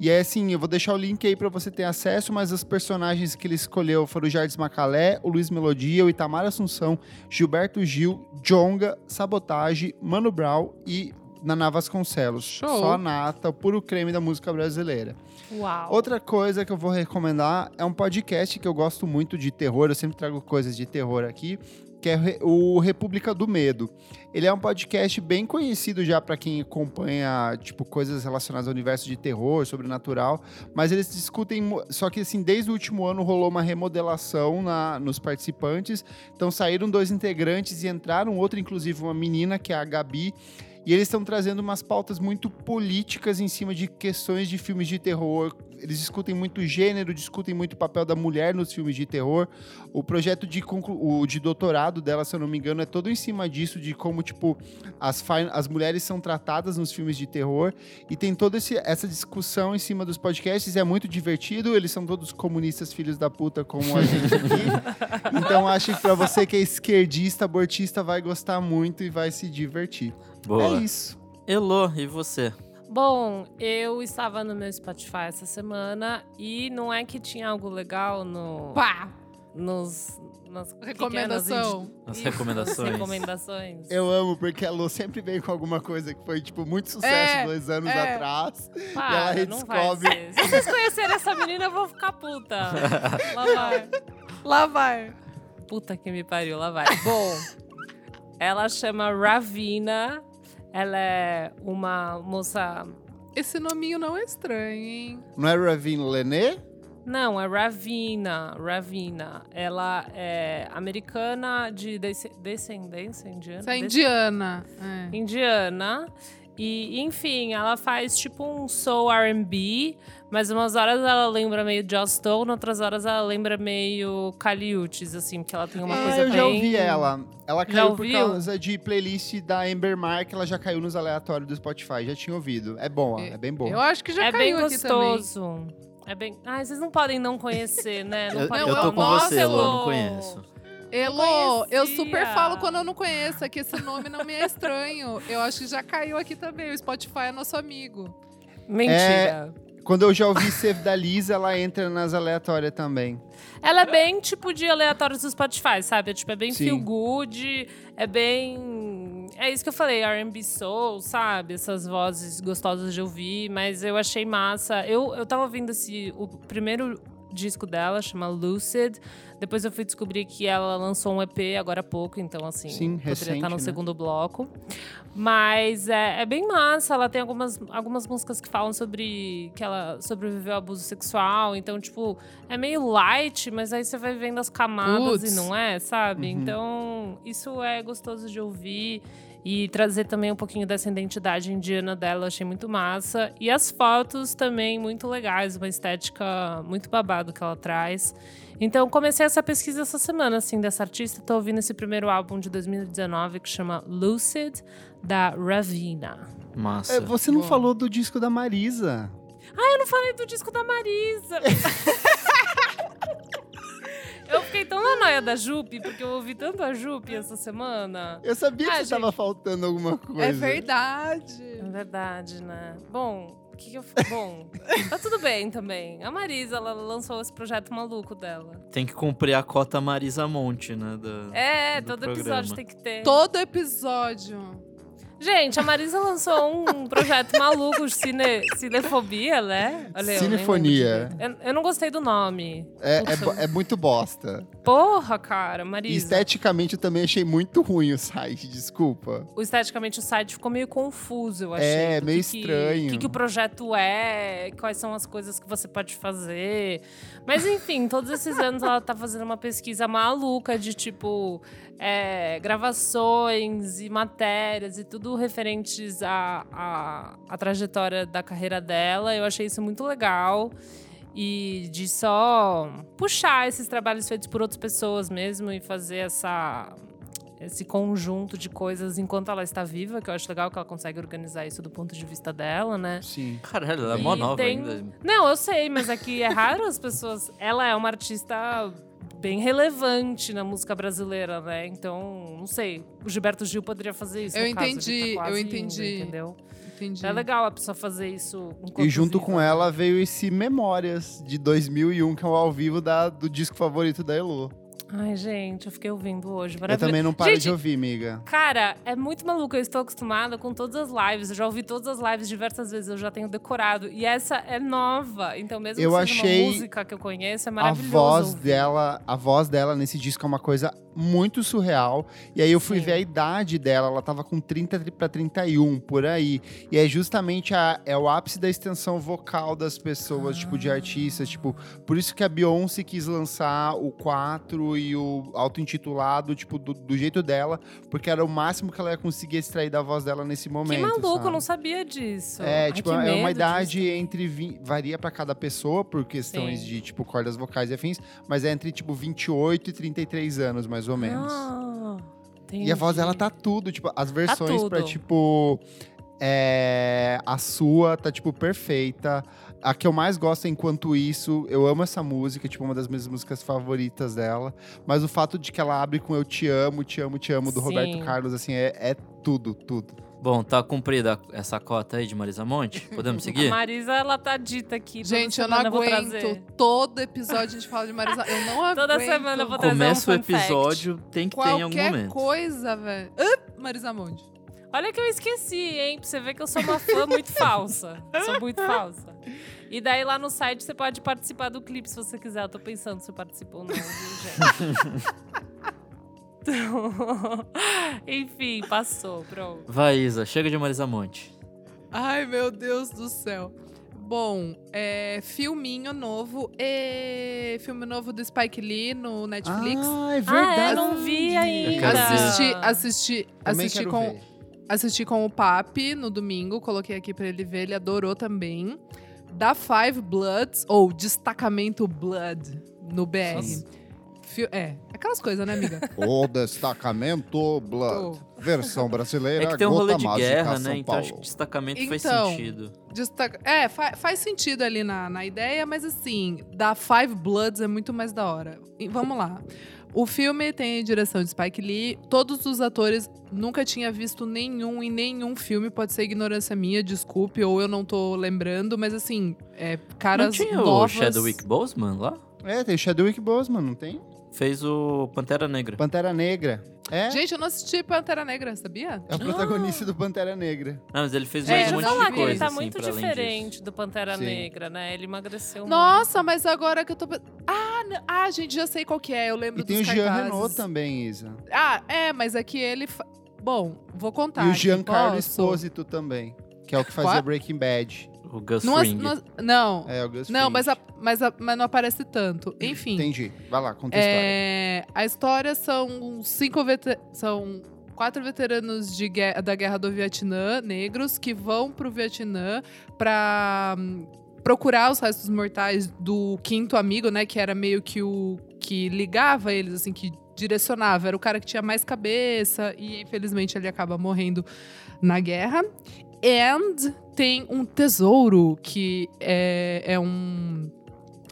E é assim, eu vou deixar o link aí para você ter acesso, mas os personagens que ele escolheu foram o Jardim Macalé, o Luiz Melodia, o Itamar Assunção, Gilberto Gil, Jonga, Sabotage, Mano Brown e Naná Vasconcelos. Show. Só nata, o puro creme da música brasileira. Uau. Outra coisa que eu vou recomendar é um podcast que eu gosto muito de terror, eu sempre trago coisas de terror aqui, que é o República do Medo. Ele é um podcast bem conhecido já para quem acompanha, tipo, coisas relacionadas ao universo de terror, sobrenatural, mas eles discutem, só que assim, desde o último ano rolou uma remodelação na, nos participantes, então saíram dois integrantes e entraram outro, inclusive uma menina, que é a Gabi, e eles estão trazendo umas pautas muito políticas em cima de questões de filmes de terror. Eles discutem muito gênero, discutem muito o papel da mulher nos filmes de terror. O projeto de, o, de doutorado dela, se eu não me engano, é todo em cima disso, de como, tipo, as, as mulheres são tratadas nos filmes de terror. E tem toda esse, essa discussão em cima dos podcasts. É muito divertido. Eles são todos comunistas, filhos da puta, como a gente aqui. então, acho que para você que é esquerdista, abortista, vai gostar muito e vai se divertir. Boa. É isso. Elô, e você? Bom, eu estava no meu Spotify essa semana e não é que tinha algo legal no. Pá! Nos. Nas recomendação. Nas recomendações. recomendações. Eu amo, porque a Lu sempre veio com alguma coisa que foi, tipo, muito sucesso É, dois anos é. atrás. Para, e ela redescobre. Se vocês conhecerem essa menina, eu vou ficar puta. Lá vai. Lá vai. Puta que me pariu, lá vai. Bom, ela chama Ravina. Ela é uma moça. Esse nominho não é estranho, hein? Não é Ravine Lené? Não, é Ravina. Ravina. Ela é americana de desc- descendência indiana. Essa é indiana. É. indiana. E, enfim, ela faz tipo um soul R&B, mas umas horas ela lembra meio Joss Stone, outras horas ela lembra meio Caliutes, assim, porque ela tem uma ah, coisa eu bem... já ouvi ela. Ela Já caiu por ouviu? causa de playlist da Amber Mark, ela já caiu nos aleatórios do Spotify, já tinha ouvido. É boa, é bem boa. Eu acho que já é bem caiu aqui também. gostoso. É bem... Ai, vocês não podem não conhecer, né? Não Eu, podem eu Não, tô eu com gosto, você, Elô, eu não conheço. Elô, eu super falo quando eu não conheço, é que esse nome não me é estranho. Eu acho que já caiu aqui também. O Spotify é nosso amigo. Mentira. Quando eu já ouvi Save da Lisa, ela entra nas aleatórias também. Ela é bem tipo de aleatórios do Spotify, sabe? É, tipo, é bem Sim. feel good, é bem. É isso que eu falei, RB Soul, sabe? Essas vozes gostosas de ouvir, mas eu achei massa. Eu, eu tava ouvindo esse, o primeiro disco dela, chama Lucid. Depois eu fui descobrir que ela lançou um EP agora há pouco, então assim, Sim, poderia recente, estar no né? segundo bloco. Mas é, é bem massa, ela tem algumas, algumas músicas que falam sobre que ela sobreviveu ao abuso sexual, então, tipo, é meio light, mas aí você vai vendo as camadas Puts. e não é, sabe? Uhum. Então, isso é gostoso de ouvir. E trazer também um pouquinho dessa identidade indiana dela, achei muito massa. E as fotos também muito legais, uma estética muito babado que ela traz. Então, comecei essa pesquisa essa semana, assim, dessa artista. Tô ouvindo esse primeiro álbum de 2019 que chama Lucid, da Ravina. Massa. É, você não Boa. falou do disco da Marisa. Eu não falei do disco da Marisa. eu fiquei tão na noia da Jupe, porque eu ouvi tanto a Jupe essa semana. Eu sabia que Ah, tava faltando alguma coisa. É verdade. É verdade, né? Bom, que, que eu. Bom, tá tudo bem também. A Marisa, ela lançou esse projeto maluco dela. Tem que cumprir a cota Marisa Monte, né? Da... É, do todo programa. episódio tem que ter. Todo episódio. Gente, a Marisa lançou um projeto maluco de cine, cinefobia, né? Olha, Cinefonia. Eu, eu não gostei do nome. É, é, é muito bosta. Porra, cara, E Marisa. esteticamente eu também achei muito ruim o site, desculpa. O, esteticamente o site ficou meio confuso, eu achei. É, meio que- estranho. O que, que o projeto é, quais são as coisas que você pode fazer. Mas enfim, todos esses anos ela tá fazendo uma pesquisa maluca de tipo é, gravações e matérias e tudo referentes à, à, à trajetória da carreira dela. Eu achei isso muito legal. E de só puxar esses trabalhos feitos por outras pessoas mesmo e fazer essa esse conjunto de coisas enquanto ela está viva, que eu acho legal que ela consegue organizar isso do ponto de vista dela, né? Sim. Caralho, ela é mó nova tem- ainda. Não, eu sei, mas aqui é raro as pessoas. Ela é uma artista bem relevante na música brasileira, né? Então, não sei. O Gilberto Gil poderia fazer isso. Eu no caso, ele entendi, tá quase eu indo, entendi. entendeu? Entendi. É legal a pessoa fazer isso. E junto viva, com ela veio esse Memórias de 2001, que é o ao vivo da, do disco favorito da Elo. Ai, gente, eu fiquei ouvindo hoje. Eu também não paro gente, de ouvir, amiga. Cara, é muito maluco. Eu estou acostumada com todas as lives. Eu já ouvi todas as lives diversas vezes. Eu já tenho decorado. E essa é nova. Então, mesmo eu que achei uma música que eu conheço, é maravilhoso. A voz dela, a voz dela nesse disco é uma coisa muito surreal. E aí eu fui Sim. ver a idade dela. Ela tava com 30 para 31, por aí. E é justamente a, é o ápice da extensão vocal das pessoas, ah. tipo, de ah. artistas. Tipo, por isso que a Beyoncé quis lançar o 4 e o auto-intitulado, tipo, do, do, jeito dela, porque era o máximo que ela ia conseguir extrair da voz dela nesse momento. Que maluco, sabe? eu não sabia disso. É, Ai, tipo, é uma idade disso. entre. 20, varia para cada pessoa, por questões Sim. de, tipo, cordas vocais e afins, mas é entre, tipo, 28 e 33 anos, mais ou menos. Ah, e a voz dela tá tudo, tipo, as tá versões tá pra, tipo. É, a sua tá, tipo, perfeita. A que eu mais gosto é Enquanto Isso. Eu amo essa música, tipo, uma das minhas músicas favoritas dela. Mas o fato de que ela abre com Eu Te Amo, Te Amo, Te Amo, do Sim. Roberto Carlos, assim, é, é tudo, tudo. Bom, tá cumprida essa cota aí de Marisa Monte? Podemos seguir? A Marisa, ela tá dita aqui. Gente, eu não aguento. Todo episódio a gente fala de Marisa. Eu não aguento. Toda semana eu vou trazer Começa um o episódio, fact. tem que Qualquer ter em algum momento. coisa, velho. Uh, Marisa Monte. Olha que eu esqueci, hein? Pra você ver que eu sou uma fã muito falsa. Sou muito falsa. E daí lá no site você pode participar do clipe se você quiser. Eu tô pensando se eu participo ou não, gente? Enfim, passou, pronto. Vai, Isa, chega de Marisa Monte. Ai, meu Deus do céu. Bom, é filminho novo. E filme novo do Spike Lee no Netflix. Ah, é verdade. Ah, é, não vi ainda. Assisti, assisti, assisti com, ver. assisti com o Papi no domingo. Coloquei aqui pra ele ver, ele adorou também da Five Bloods, ou Destacamento Blood, no BR. Nossa. É, aquelas coisas, né, amiga? o Destacamento Blood. Oh. Versão brasileira. É que tem um rolê de guerra, né? Então acho que destacamento então, faz sentido. Destaca... É, fa faz sentido ali na, na ideia, mas assim, da Five Bloods é muito mais da hora. E, vamos lá. O filme tem direção de Spike Lee. Todos os atores nunca tinha visto nenhum em nenhum filme. Pode ser ignorância minha, desculpe, ou eu não tô lembrando, mas assim, é, caras não tinha novas... o Chadwick Boseman lá? É, tem Chadwick Boseman, não tem? Fez o Pantera Negra. Pantera Negra. É? Gente, eu não assisti Pantera Negra, sabia? É o protagonista do Pantera Negra. Não, mas ele fez é, um monte de coisa. Ele tá assim, muito diferente do Pantera Sim. Negra, né? Ele emagreceu Nossa, muito. mas agora que eu tô. Ah, ah, gente, já sei qual que é. Eu lembro e tem o Jean Renault também, Isa. Ah, é, mas é que ele. Fa... Bom, vou contar. E o Giancarlo Esposito também, que é o que fazia? Breaking Bad. O Gus não, Fring. Não, não, é, o Gus não mas, a, mas, a, mas não aparece tanto. Enfim. Entendi. Vai lá, conta a é, história. A história são cinco são quatro veteranos de guerra, da Guerra do Vietnã, negros, que vão pro Vietnã para hum, procurar os restos mortais do quinto amigo, né? Que era meio que o que ligava eles, assim, que direcionava. Era o cara que tinha mais cabeça e, infelizmente, ele acaba morrendo na guerra. And tem um tesouro que é, é um.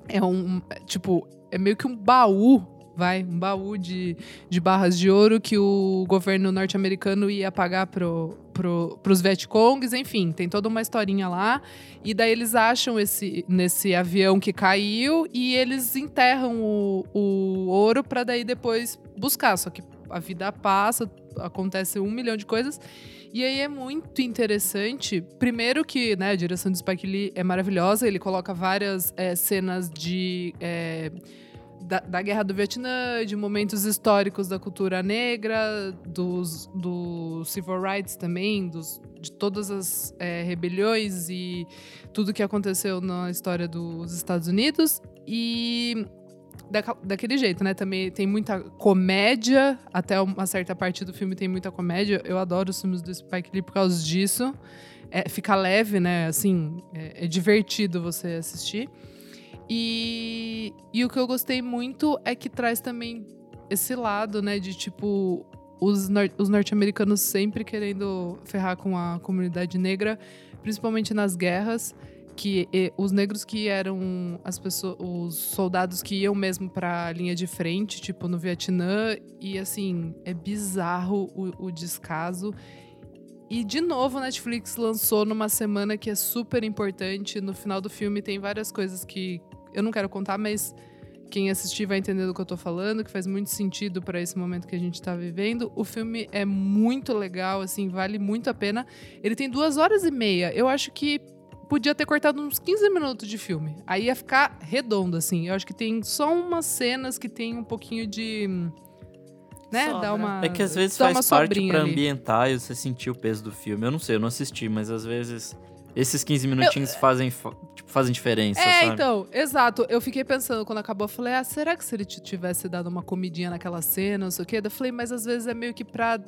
É um. Tipo, é meio que um baú, vai? Um baú de, de barras de ouro que o governo norte-americano ia pagar pro, pro, pros Vietcongs, enfim, tem toda uma historinha lá. E daí eles acham esse nesse avião que caiu e eles enterram o, o ouro para daí depois buscar. Só que a vida passa, acontece um milhão de coisas. E aí é muito interessante. Primeiro que né, a direção de Spike Lee é maravilhosa. Ele coloca várias é, cenas de... É, da, da, Guerra do Vietnã, de momentos históricos da cultura negra, dos, do civil rights também, dos, de todas as é, rebeliões e tudo que aconteceu na história dos Estados Unidos. E da, daquele jeito, né? Também tem muita comédia, até uma certa parte do filme tem muita comédia. Eu adoro os filmes do Spike Lee por causa disso. É, fica leve, né? Assim, é, é, divertido você assistir. E, e o que eu gostei muito é que traz também esse lado, né? De tipo, os, nor os norte-americanos sempre querendo ferrar com a comunidade negra, principalmente nas guerras que e, os negros que eram as pessoas, os soldados que iam mesmo para linha de frente, tipo no Vietnã, e assim, é bizarro o, o descaso. E de novo, a Netflix lançou numa semana que é super importante. No final do filme tem várias coisas que eu não quero contar, mas quem assistir vai entender do que eu tô falando, que faz muito sentido para esse momento que a gente tá vivendo. O filme é muito legal, assim, vale muito a pena. Ele tem duas horas e meia. Eu acho que podia ter cortado uns 15 minutos de filme. Aí ia ficar redondo, assim. Eu acho que tem só umas cenas que tem um pouquinho de. Né? Dá uma. É que às vezes faz parte pra ali. ambientar e você sentir o peso do filme. Eu não sei, eu não assisti, mas às vezes esses 15 minutinhos eu... fazem, tipo, fazem diferença, é, sabe? então, exato. Eu fiquei pensando quando acabou, eu falei, ah, será que se ele tivesse dado uma comidinha naquela cena, não sei o quê? Eu falei, mas às vezes é meio que pra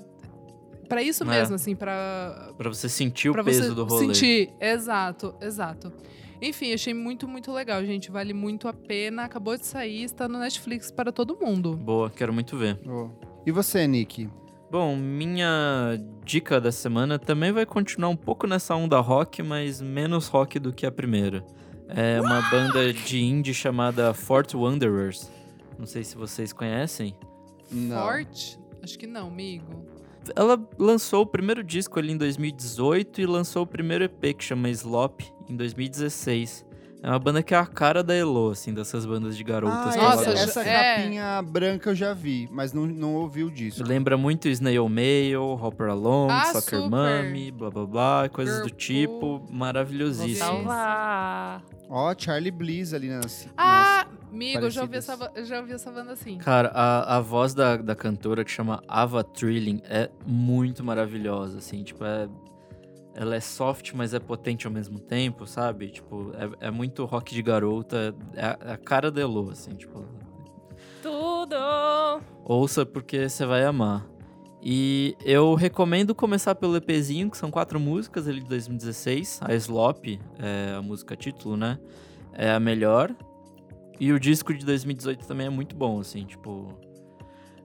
para isso é. mesmo, assim, para para você sentir o peso do rolê. Sentir, exato, exato. Enfim, achei muito, muito legal, gente. Vale muito a pena. Acabou de sair, está no Netflix para todo mundo. Boa, quero muito ver. Boa. E você, Nick? Bom, minha dica da semana também vai continuar um pouco nessa onda rock, mas menos rock do que a primeira. É uma banda de indie chamada Fort Wanderers. Não sei se vocês conhecem. Não. Fort? Acho que não, amigo. Ela lançou o primeiro disco ali em 2018 e lançou o primeiro EP que chama Slop em 2016. É uma banda que é a cara da Elo, assim, dessas bandas de garotas. Ah, nossa, essa é. capinha branca eu já vi, mas não, não ouvi o disco. Lembra muito Snail Mail, Hopper Along, ah, Soccer Mummy, blá blá blá, coisas Girl do tipo. Maravilhosíssimo. Ó, oh, Charlie Bliss ali nas. Ah, nas amigo, eu já, ouvi essa, eu já ouvi essa banda assim. Cara, a, a voz da, da cantora que chama Ava Trilling é muito maravilhosa, assim, tipo, é ela é soft, mas é potente ao mesmo tempo, sabe? Tipo, é, é muito rock de garota. É a, é a cara da Elo, assim, tipo. Tudo! Ouça porque você vai amar. E eu recomendo começar pelo EPzinho, que são quatro músicas ali de 2016. A Slop, é a música título, né? É a melhor. E o disco de 2018 também é muito bom, assim, tipo.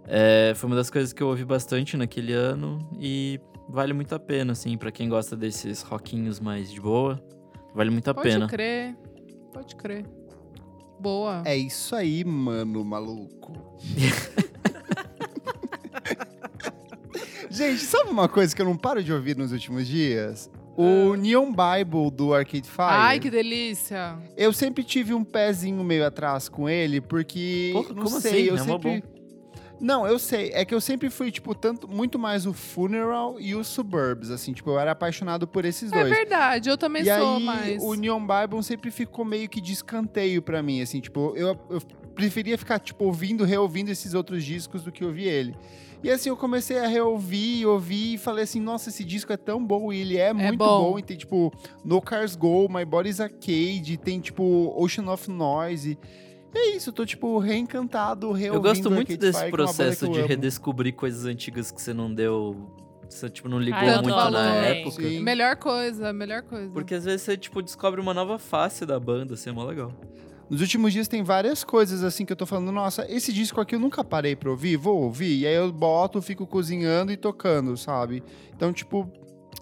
É, foi uma das coisas que eu ouvi bastante naquele ano. E vale muito a pena, assim, para quem gosta desses rockinhos mais de boa. Vale muito a pode pena. Pode crer, pode crer. Boa. É isso aí, mano, maluco. Gente, sabe uma coisa que eu não paro de ouvir nos últimos dias? O ah. Neon Bible do Arcade Fire. Ai, que delícia! Eu sempre tive um pezinho meio atrás com ele, porque. Porra, não sei, assim? eu é sempre. Não, eu sei. É que eu sempre fui, tipo, tanto, muito mais o Funeral e os Suburbs, assim. Tipo, eu era apaixonado por esses é dois. É verdade, eu também e sou aí, mais. o Neon Bible sempre ficou meio que de escanteio pra mim, assim. Tipo, eu, eu preferia ficar, tipo, ouvindo, reouvindo esses outros discos do que ouvir ele. E assim, eu comecei a reouvir, ouvir e falei assim, nossa, esse disco é tão bom e ele é, é muito bom. bom. E tem, tipo, No Cars Go, My Body's Arcade, tem, tipo, Ocean of Noise é isso, eu tô, tipo, reencantado, reouvindo Eu gosto muito desse Fire, processo de redescobrir coisas antigas que você não deu você, tipo, não ligou ah, muito na época. Sim. Melhor coisa, melhor coisa. Porque às vezes você, tipo, descobre uma nova face da banda, assim, é mó legal. Nos últimos dias tem várias coisas, assim, que eu tô falando, nossa, esse disco aqui eu nunca parei pra ouvir, vou ouvir. E aí eu boto, fico cozinhando e tocando, sabe? Então, tipo,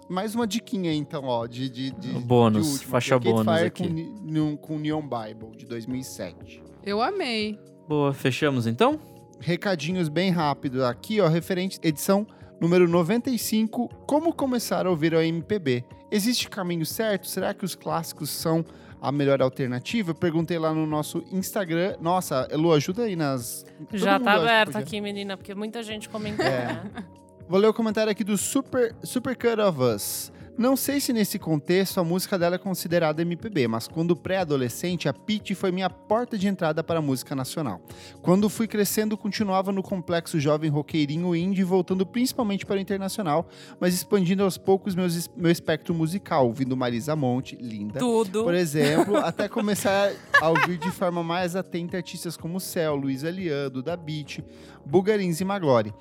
mais uma diquinha, então, ó, de... de, de bônus, de último, faixa bônus Fire aqui. Com, com Neon Bible, de 2007. Eu amei. Boa, fechamos então? Recadinhos bem rápidos aqui, ó, referente edição número 95, como começar a ouvir o MPB. Existe caminho certo? Será que os clássicos são a melhor alternativa? Eu perguntei lá no nosso Instagram. Nossa, Elu, ajuda aí nas. Já tá aberto aqui, menina, porque muita gente comentou. É. Né? Vou ler o comentário aqui do Super, Super Cut of Us. Não sei se nesse contexto a música dela é considerada MPB, mas quando pré-adolescente, a Pitty foi minha porta de entrada para a música nacional. Quando fui crescendo, continuava no complexo jovem roqueirinho indie, voltando principalmente para o internacional, mas expandindo aos poucos meus, meu espectro musical, ouvindo Marisa Monte, linda. Tudo. Por exemplo, até começar a ouvir de forma mais atenta artistas como Céu, Luiz Aliando, Da Beat, Bugarins e Maglore.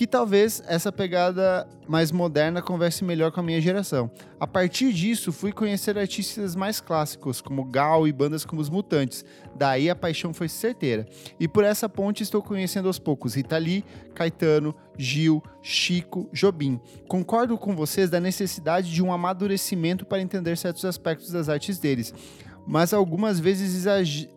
Que talvez essa pegada mais moderna converse melhor com a minha geração. A partir disso, fui conhecer artistas mais clássicos, como Gal e bandas como os Mutantes. Daí a paixão foi certeira. E por essa ponte estou conhecendo aos poucos Rita Lee, Caetano, Gil, Chico, Jobim. Concordo com vocês da necessidade de um amadurecimento para entender certos aspectos das artes deles mas algumas vezes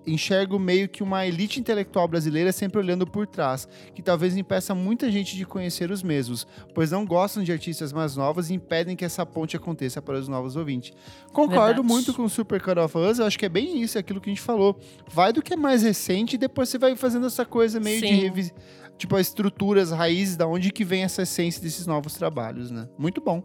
enxergo meio que uma elite intelectual brasileira sempre olhando por trás, que talvez impeça muita gente de conhecer os mesmos, pois não gostam de artistas mais novos e impedem que essa ponte aconteça para os novos ouvintes. Concordo Verdade. muito com o Super Cut of Us, eu acho que é bem isso, é aquilo que a gente falou. Vai do que é mais recente e depois você vai fazendo essa coisa meio Sim. de revisão tipo, as estruturas, as raízes, da onde que vem essa essência desses novos trabalhos, né? Muito bom.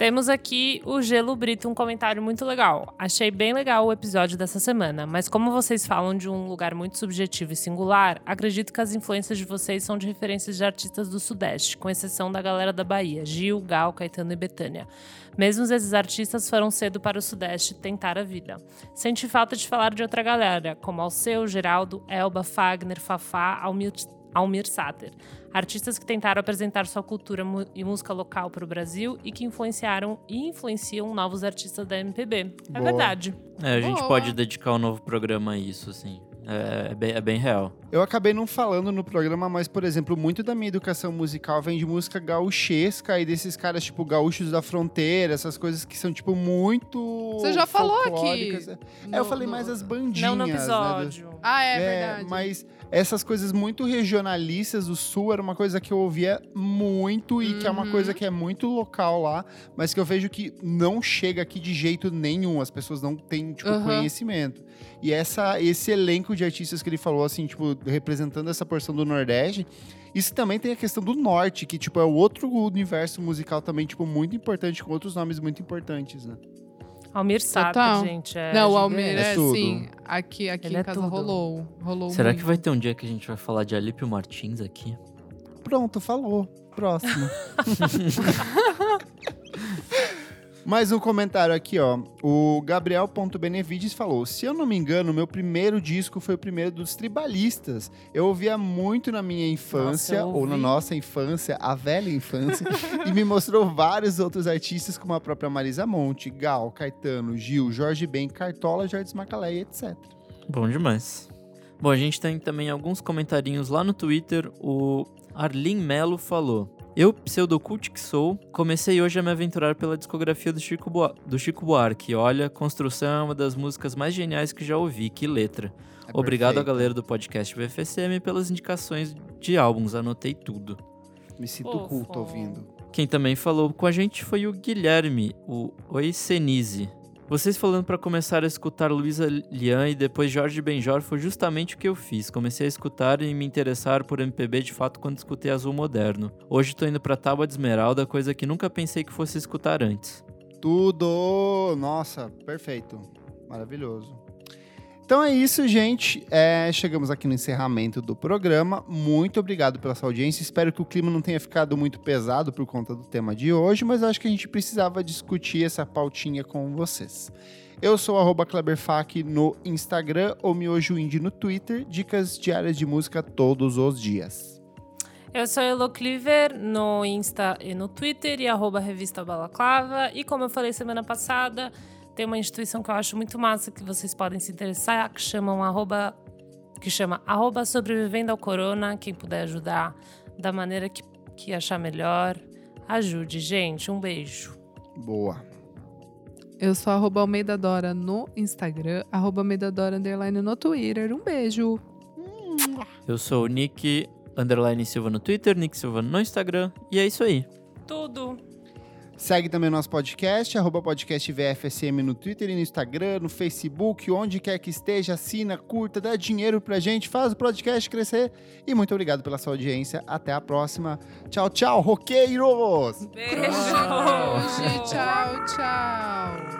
Temos aqui o Gelo Brito, um comentário muito legal. Achei bem legal o episódio dessa semana, mas como vocês falam de um lugar muito subjetivo e singular, acredito que as influências de vocês são de referências de artistas do Sudeste, com exceção da galera da Bahia, Gil, Gal, Caetano e Betânia. Mesmo esses artistas foram cedo para o Sudeste tentar a vida. Senti falta de falar de outra galera, como Alceu, Geraldo, Elba, Fagner, Fafá, Almir Almir Sater. Artistas que tentaram apresentar sua cultura e música local para o Brasil e que influenciaram e influenciam novos artistas da MPB. É Boa. É verdade. É, a gente Boa. pode dedicar um novo programa a isso, assim. É, é, bem, é, bem, real. Eu acabei não falando no programa, mas, por exemplo, muito da minha educação musical vem de música gauchesca e desses caras, tipo, gaúchos da fronteira, essas coisas que são, tipo, muito. Você já falou aqui. É, eu falei no... mais as bandinhas. Não no episódio. Né? Ah, é, é verdade. Mas essas coisas muito regionalistas do sul era uma coisa que eu ouvia muito e uhum. que é uma uhum. coisa que é muito local lá, mas que eu vejo que não chega aqui de jeito nenhum. As pessoas não têm, tipo, uhum. conhecimento. E essa, esse elenco de artistas que ele falou, assim, tipo, representando essa porção do Nordeste, isso também tem a questão do Norte, que, tipo, é outro universo musical também, tipo, muito importante, com outros nomes muito importantes, né? Almir Sato, gente. É não, o Almir é, é sim. Aqui, aqui Ele em é casa rolou. rolou Será muito. que vai ter um dia que a gente vai falar de Alípio Martins aqui? Pronto, falou. Próximo. Mais um comentário aqui, ó. O Gabriel.benevides falou: Se eu não me engano, meu primeiro disco foi o primeiro dos tribalistas. Eu ouvia muito na minha infância, nossa, ou na nossa infância, a velha infância, e me mostrou vários outros artistas, como a própria Marisa Monte, Gal, Caetano, Gil, Jorge Ben, Cartola, Jardim Macalé, etc. Bom demais. Bom, a gente tem também alguns comentarinhos lá no Twitter. O Arlin Melo falou: eu, pseudocult que sou, comecei hoje a me aventurar pela discografia do Chico, Boa do Chico Buarque. Olha, Construção é uma das músicas mais geniais que já ouvi, que letra. É Obrigado à galera do podcast VFSM pelas indicações de álbuns, anotei tudo. Me sinto culto ouvindo. Quem também falou com a gente foi o Guilherme, o Oi Senise. Vocês falando para começar a escutar Luísa Lian e depois Jorge Benjor foi justamente o que eu fiz. Comecei a escutar e me interessar por MPB de fato quando escutei Azul Moderno. Hoje tô indo pra Tábua de Esmeralda, coisa que nunca pensei que fosse escutar antes. Tudo! Nossa, perfeito. Maravilhoso. Então é isso, gente. É, chegamos aqui no encerramento do programa. Muito obrigado pela sua audiência. Espero que o clima não tenha ficado muito pesado por conta do tema de hoje, mas acho que a gente precisava discutir essa pautinha com vocês. Eu sou o Kleberfac no Instagram ou Miojo Indie no Twitter. Dicas diárias de música todos os dias. Eu sou Elo Cleaver no Insta e no Twitter e arroba revista Balaclava. E como eu falei semana passada, tem uma instituição que eu acho muito massa que vocês podem se interessar, que chamam arroba, que chama arroba sobrevivendo ao corona. Quem puder ajudar da maneira que, que achar melhor, ajude, gente. Um beijo. Boa. Eu sou arroba Almeida Dora no Instagram, arroba Almeida Dora underline no Twitter. Um beijo. Eu sou o Nick underline Silva no Twitter, Nick Silva no Instagram. E é isso aí. Tudo. Segue também o nosso podcast, arroba podcast VFSM no Twitter e no Instagram, no Facebook, onde quer que esteja, assina, curta, dá dinheiro pra gente, faz o podcast crescer. E muito obrigado pela sua audiência. Até a próxima. Tchau, tchau, roqueiros! Beijo! tchau, tchau!